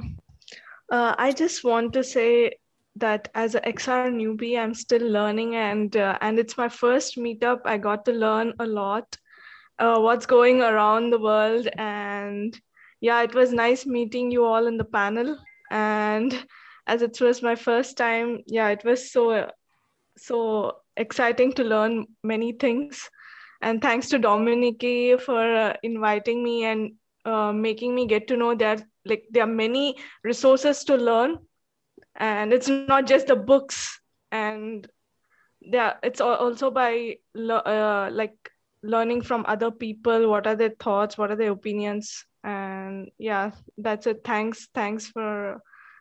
uh, I just want to say that as an XR newbie, I'm still learning, and uh, and it's my first meetup. I got to learn a lot, uh, what's going around the world, and yeah, it was nice meeting you all in the panel. And as it was my first time, yeah, it was so so exciting to learn many things. And thanks to Dominique for uh, inviting me and uh, making me get to know that like there are many resources to learn. And it's not just the books. And yeah it's also by uh, like learning from other people what are their thoughts what are their opinions. And yeah that's it. Thanks thanks for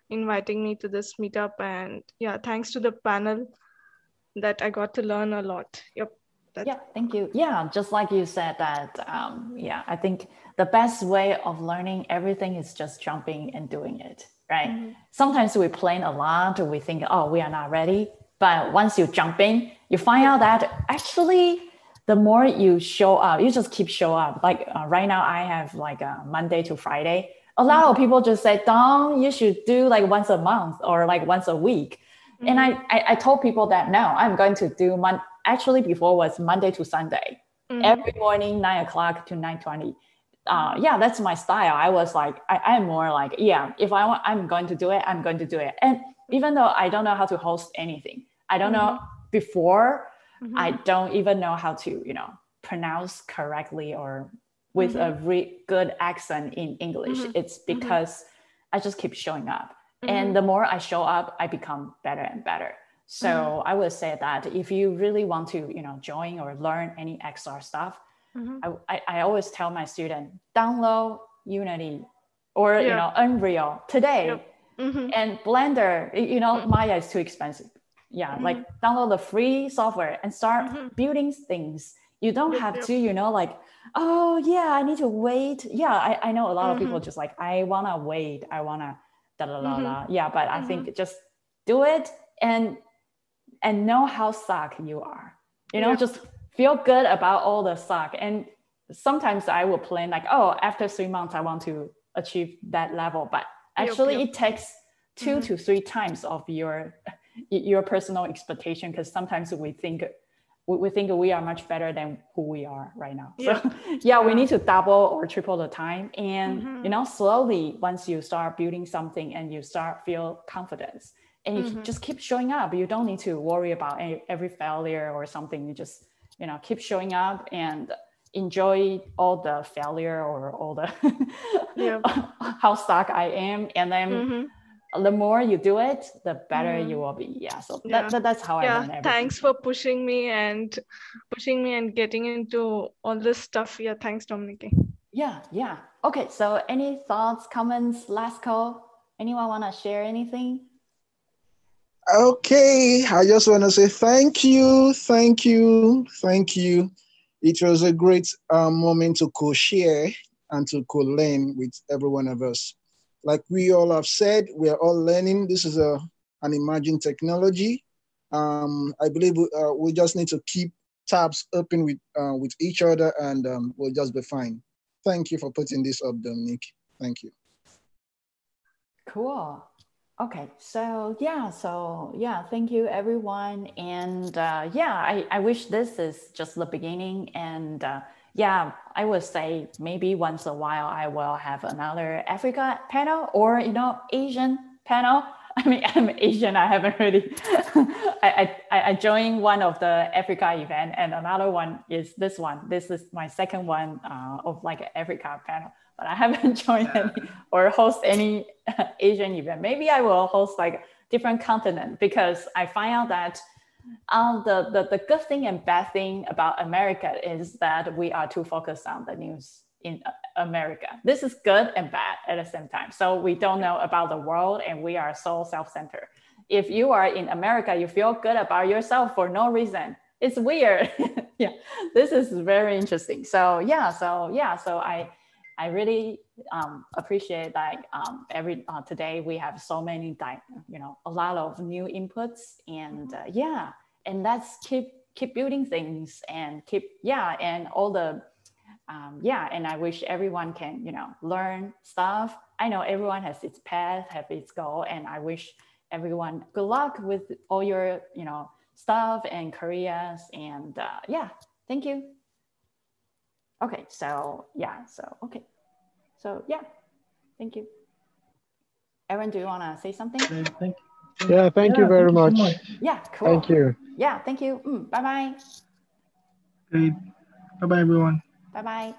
inviting me to this meetup. And yeah thanks to the panel that i got to learn a lot yep yeah thank you yeah just like you said that um, yeah i think the best way of learning everything is just jumping and doing it right? Mm-hmm. Sometimes we plan a lot, we think, oh, we are not ready. But once you jump in, you find out that actually the more you show up, you just keep show up. Like uh, right now, I have like a Monday to Friday. A lot of mm-hmm. people just say, Dong, you should do like once a month or like once a week. Mm-hmm. And I, I, I, told people that no, I'm going to do mon- actually before was Monday to Sunday, mm-hmm. every morning, nine o'clock to 920 uh, yeah, that's my style. I was like, I, am more like, yeah, if I want, I'm going to do it, I'm going to do it. And even though I don't know how to host anything, I don't mm-hmm. know before, mm-hmm. I don't even know how to, you know, pronounce correctly or with mm-hmm. a really good accent in English. Mm-hmm. It's mm-hmm. because I just keep showing up. And mm-hmm. the more I show up, I become better and better. So I would say that if you really want to, you know, join or learn any XR stuff, Mm-hmm. I, I always tell my student download Unity or yeah. you know Unreal today, yep. mm-hmm. and Blender. You know mm-hmm. Maya is too expensive. Yeah, like mm-hmm. download the free software and start mm-hmm. building things. You don't yep, have to, you know, like oh yeah, I need to wait. Yeah, I, I know a lot of people mm-hmm. just like I wanna wait. I wanna da da da da. Yeah, but I think just do it and and know how suck you are. You know, just feel good about all the suck. And sometimes I will plan like, oh, after three months, I want to achieve that level. But actually, yep, yep. it takes 2 mm-hmm. to three times of your your personal expectation because sometimes we think we, think we are much better than who we are right now. Yeah. So yeah, we need to double or triple the time. And mm-hmm. you know, slowly once you start building something and you start feel confidence and you mm-hmm. just keep showing up, you don't need to worry about any, every failure or something. You just you know keep showing up and enjoy all the failure or all the yeah. how stuck I am. And then mm-hmm. The more you do it, the better mm-hmm. you will be. Yeah. So yeah. That, that, that's how yeah. I learn Thanks for pushing me and pushing me and getting into all this stuff. Yeah. Thanks, Dominique. Yeah. Yeah. Okay. So any thoughts, comments, last call? Anyone want to share anything? Okay, I just want to say thank you, thank you, thank you. It was a great um, moment to co-share and to co-learn with every one of us. Like we all have said, we are all learning. This is a an emerging technology. Um, I believe uh, we just need to keep tabs open with uh, with each other, and um, we'll just be fine. Thank you for putting this up, Dominique. Thank you. Cool. Okay, so yeah, so yeah, thank you everyone. And uh, yeah, I, I wish this is just the beginning. And uh, yeah, I would say maybe once a while I will have another Africa panel or, you know, Asian panel. I mean, I'm Asian. I haven't really. I, I I joined one of the Africa event, and another one is this one. This is my second one uh, of like an Africa panel, but I haven't joined any or host any Asian event. Maybe I will host like different continent because I find out that um, the, the the good thing and bad thing about America is that we are too focused on the news in America. This is good and bad at the same time. So we don't know about the world and we are so self-centered. If you are in America, you feel good about yourself for no reason. It's weird. yeah, this is very interesting. So yeah, so yeah, so I I really um, appreciate like um, every uh, today we have so many you know a lot of new inputs and uh, yeah and let's keep keep building things and keep yeah and all the um, yeah, and I wish everyone can, you know, learn stuff. I know everyone has its path, have its goal, and I wish everyone good luck with all your, you know, stuff and careers. And uh, yeah, thank you. Okay, so yeah, so okay, so yeah, thank you. Aaron, do you want to say something? thank you. Yeah, thank yeah, you very thank much. You yeah, cool. Thank you. Yeah, thank you. Mm, bye bye. Great. Bye bye, everyone. Bye bye.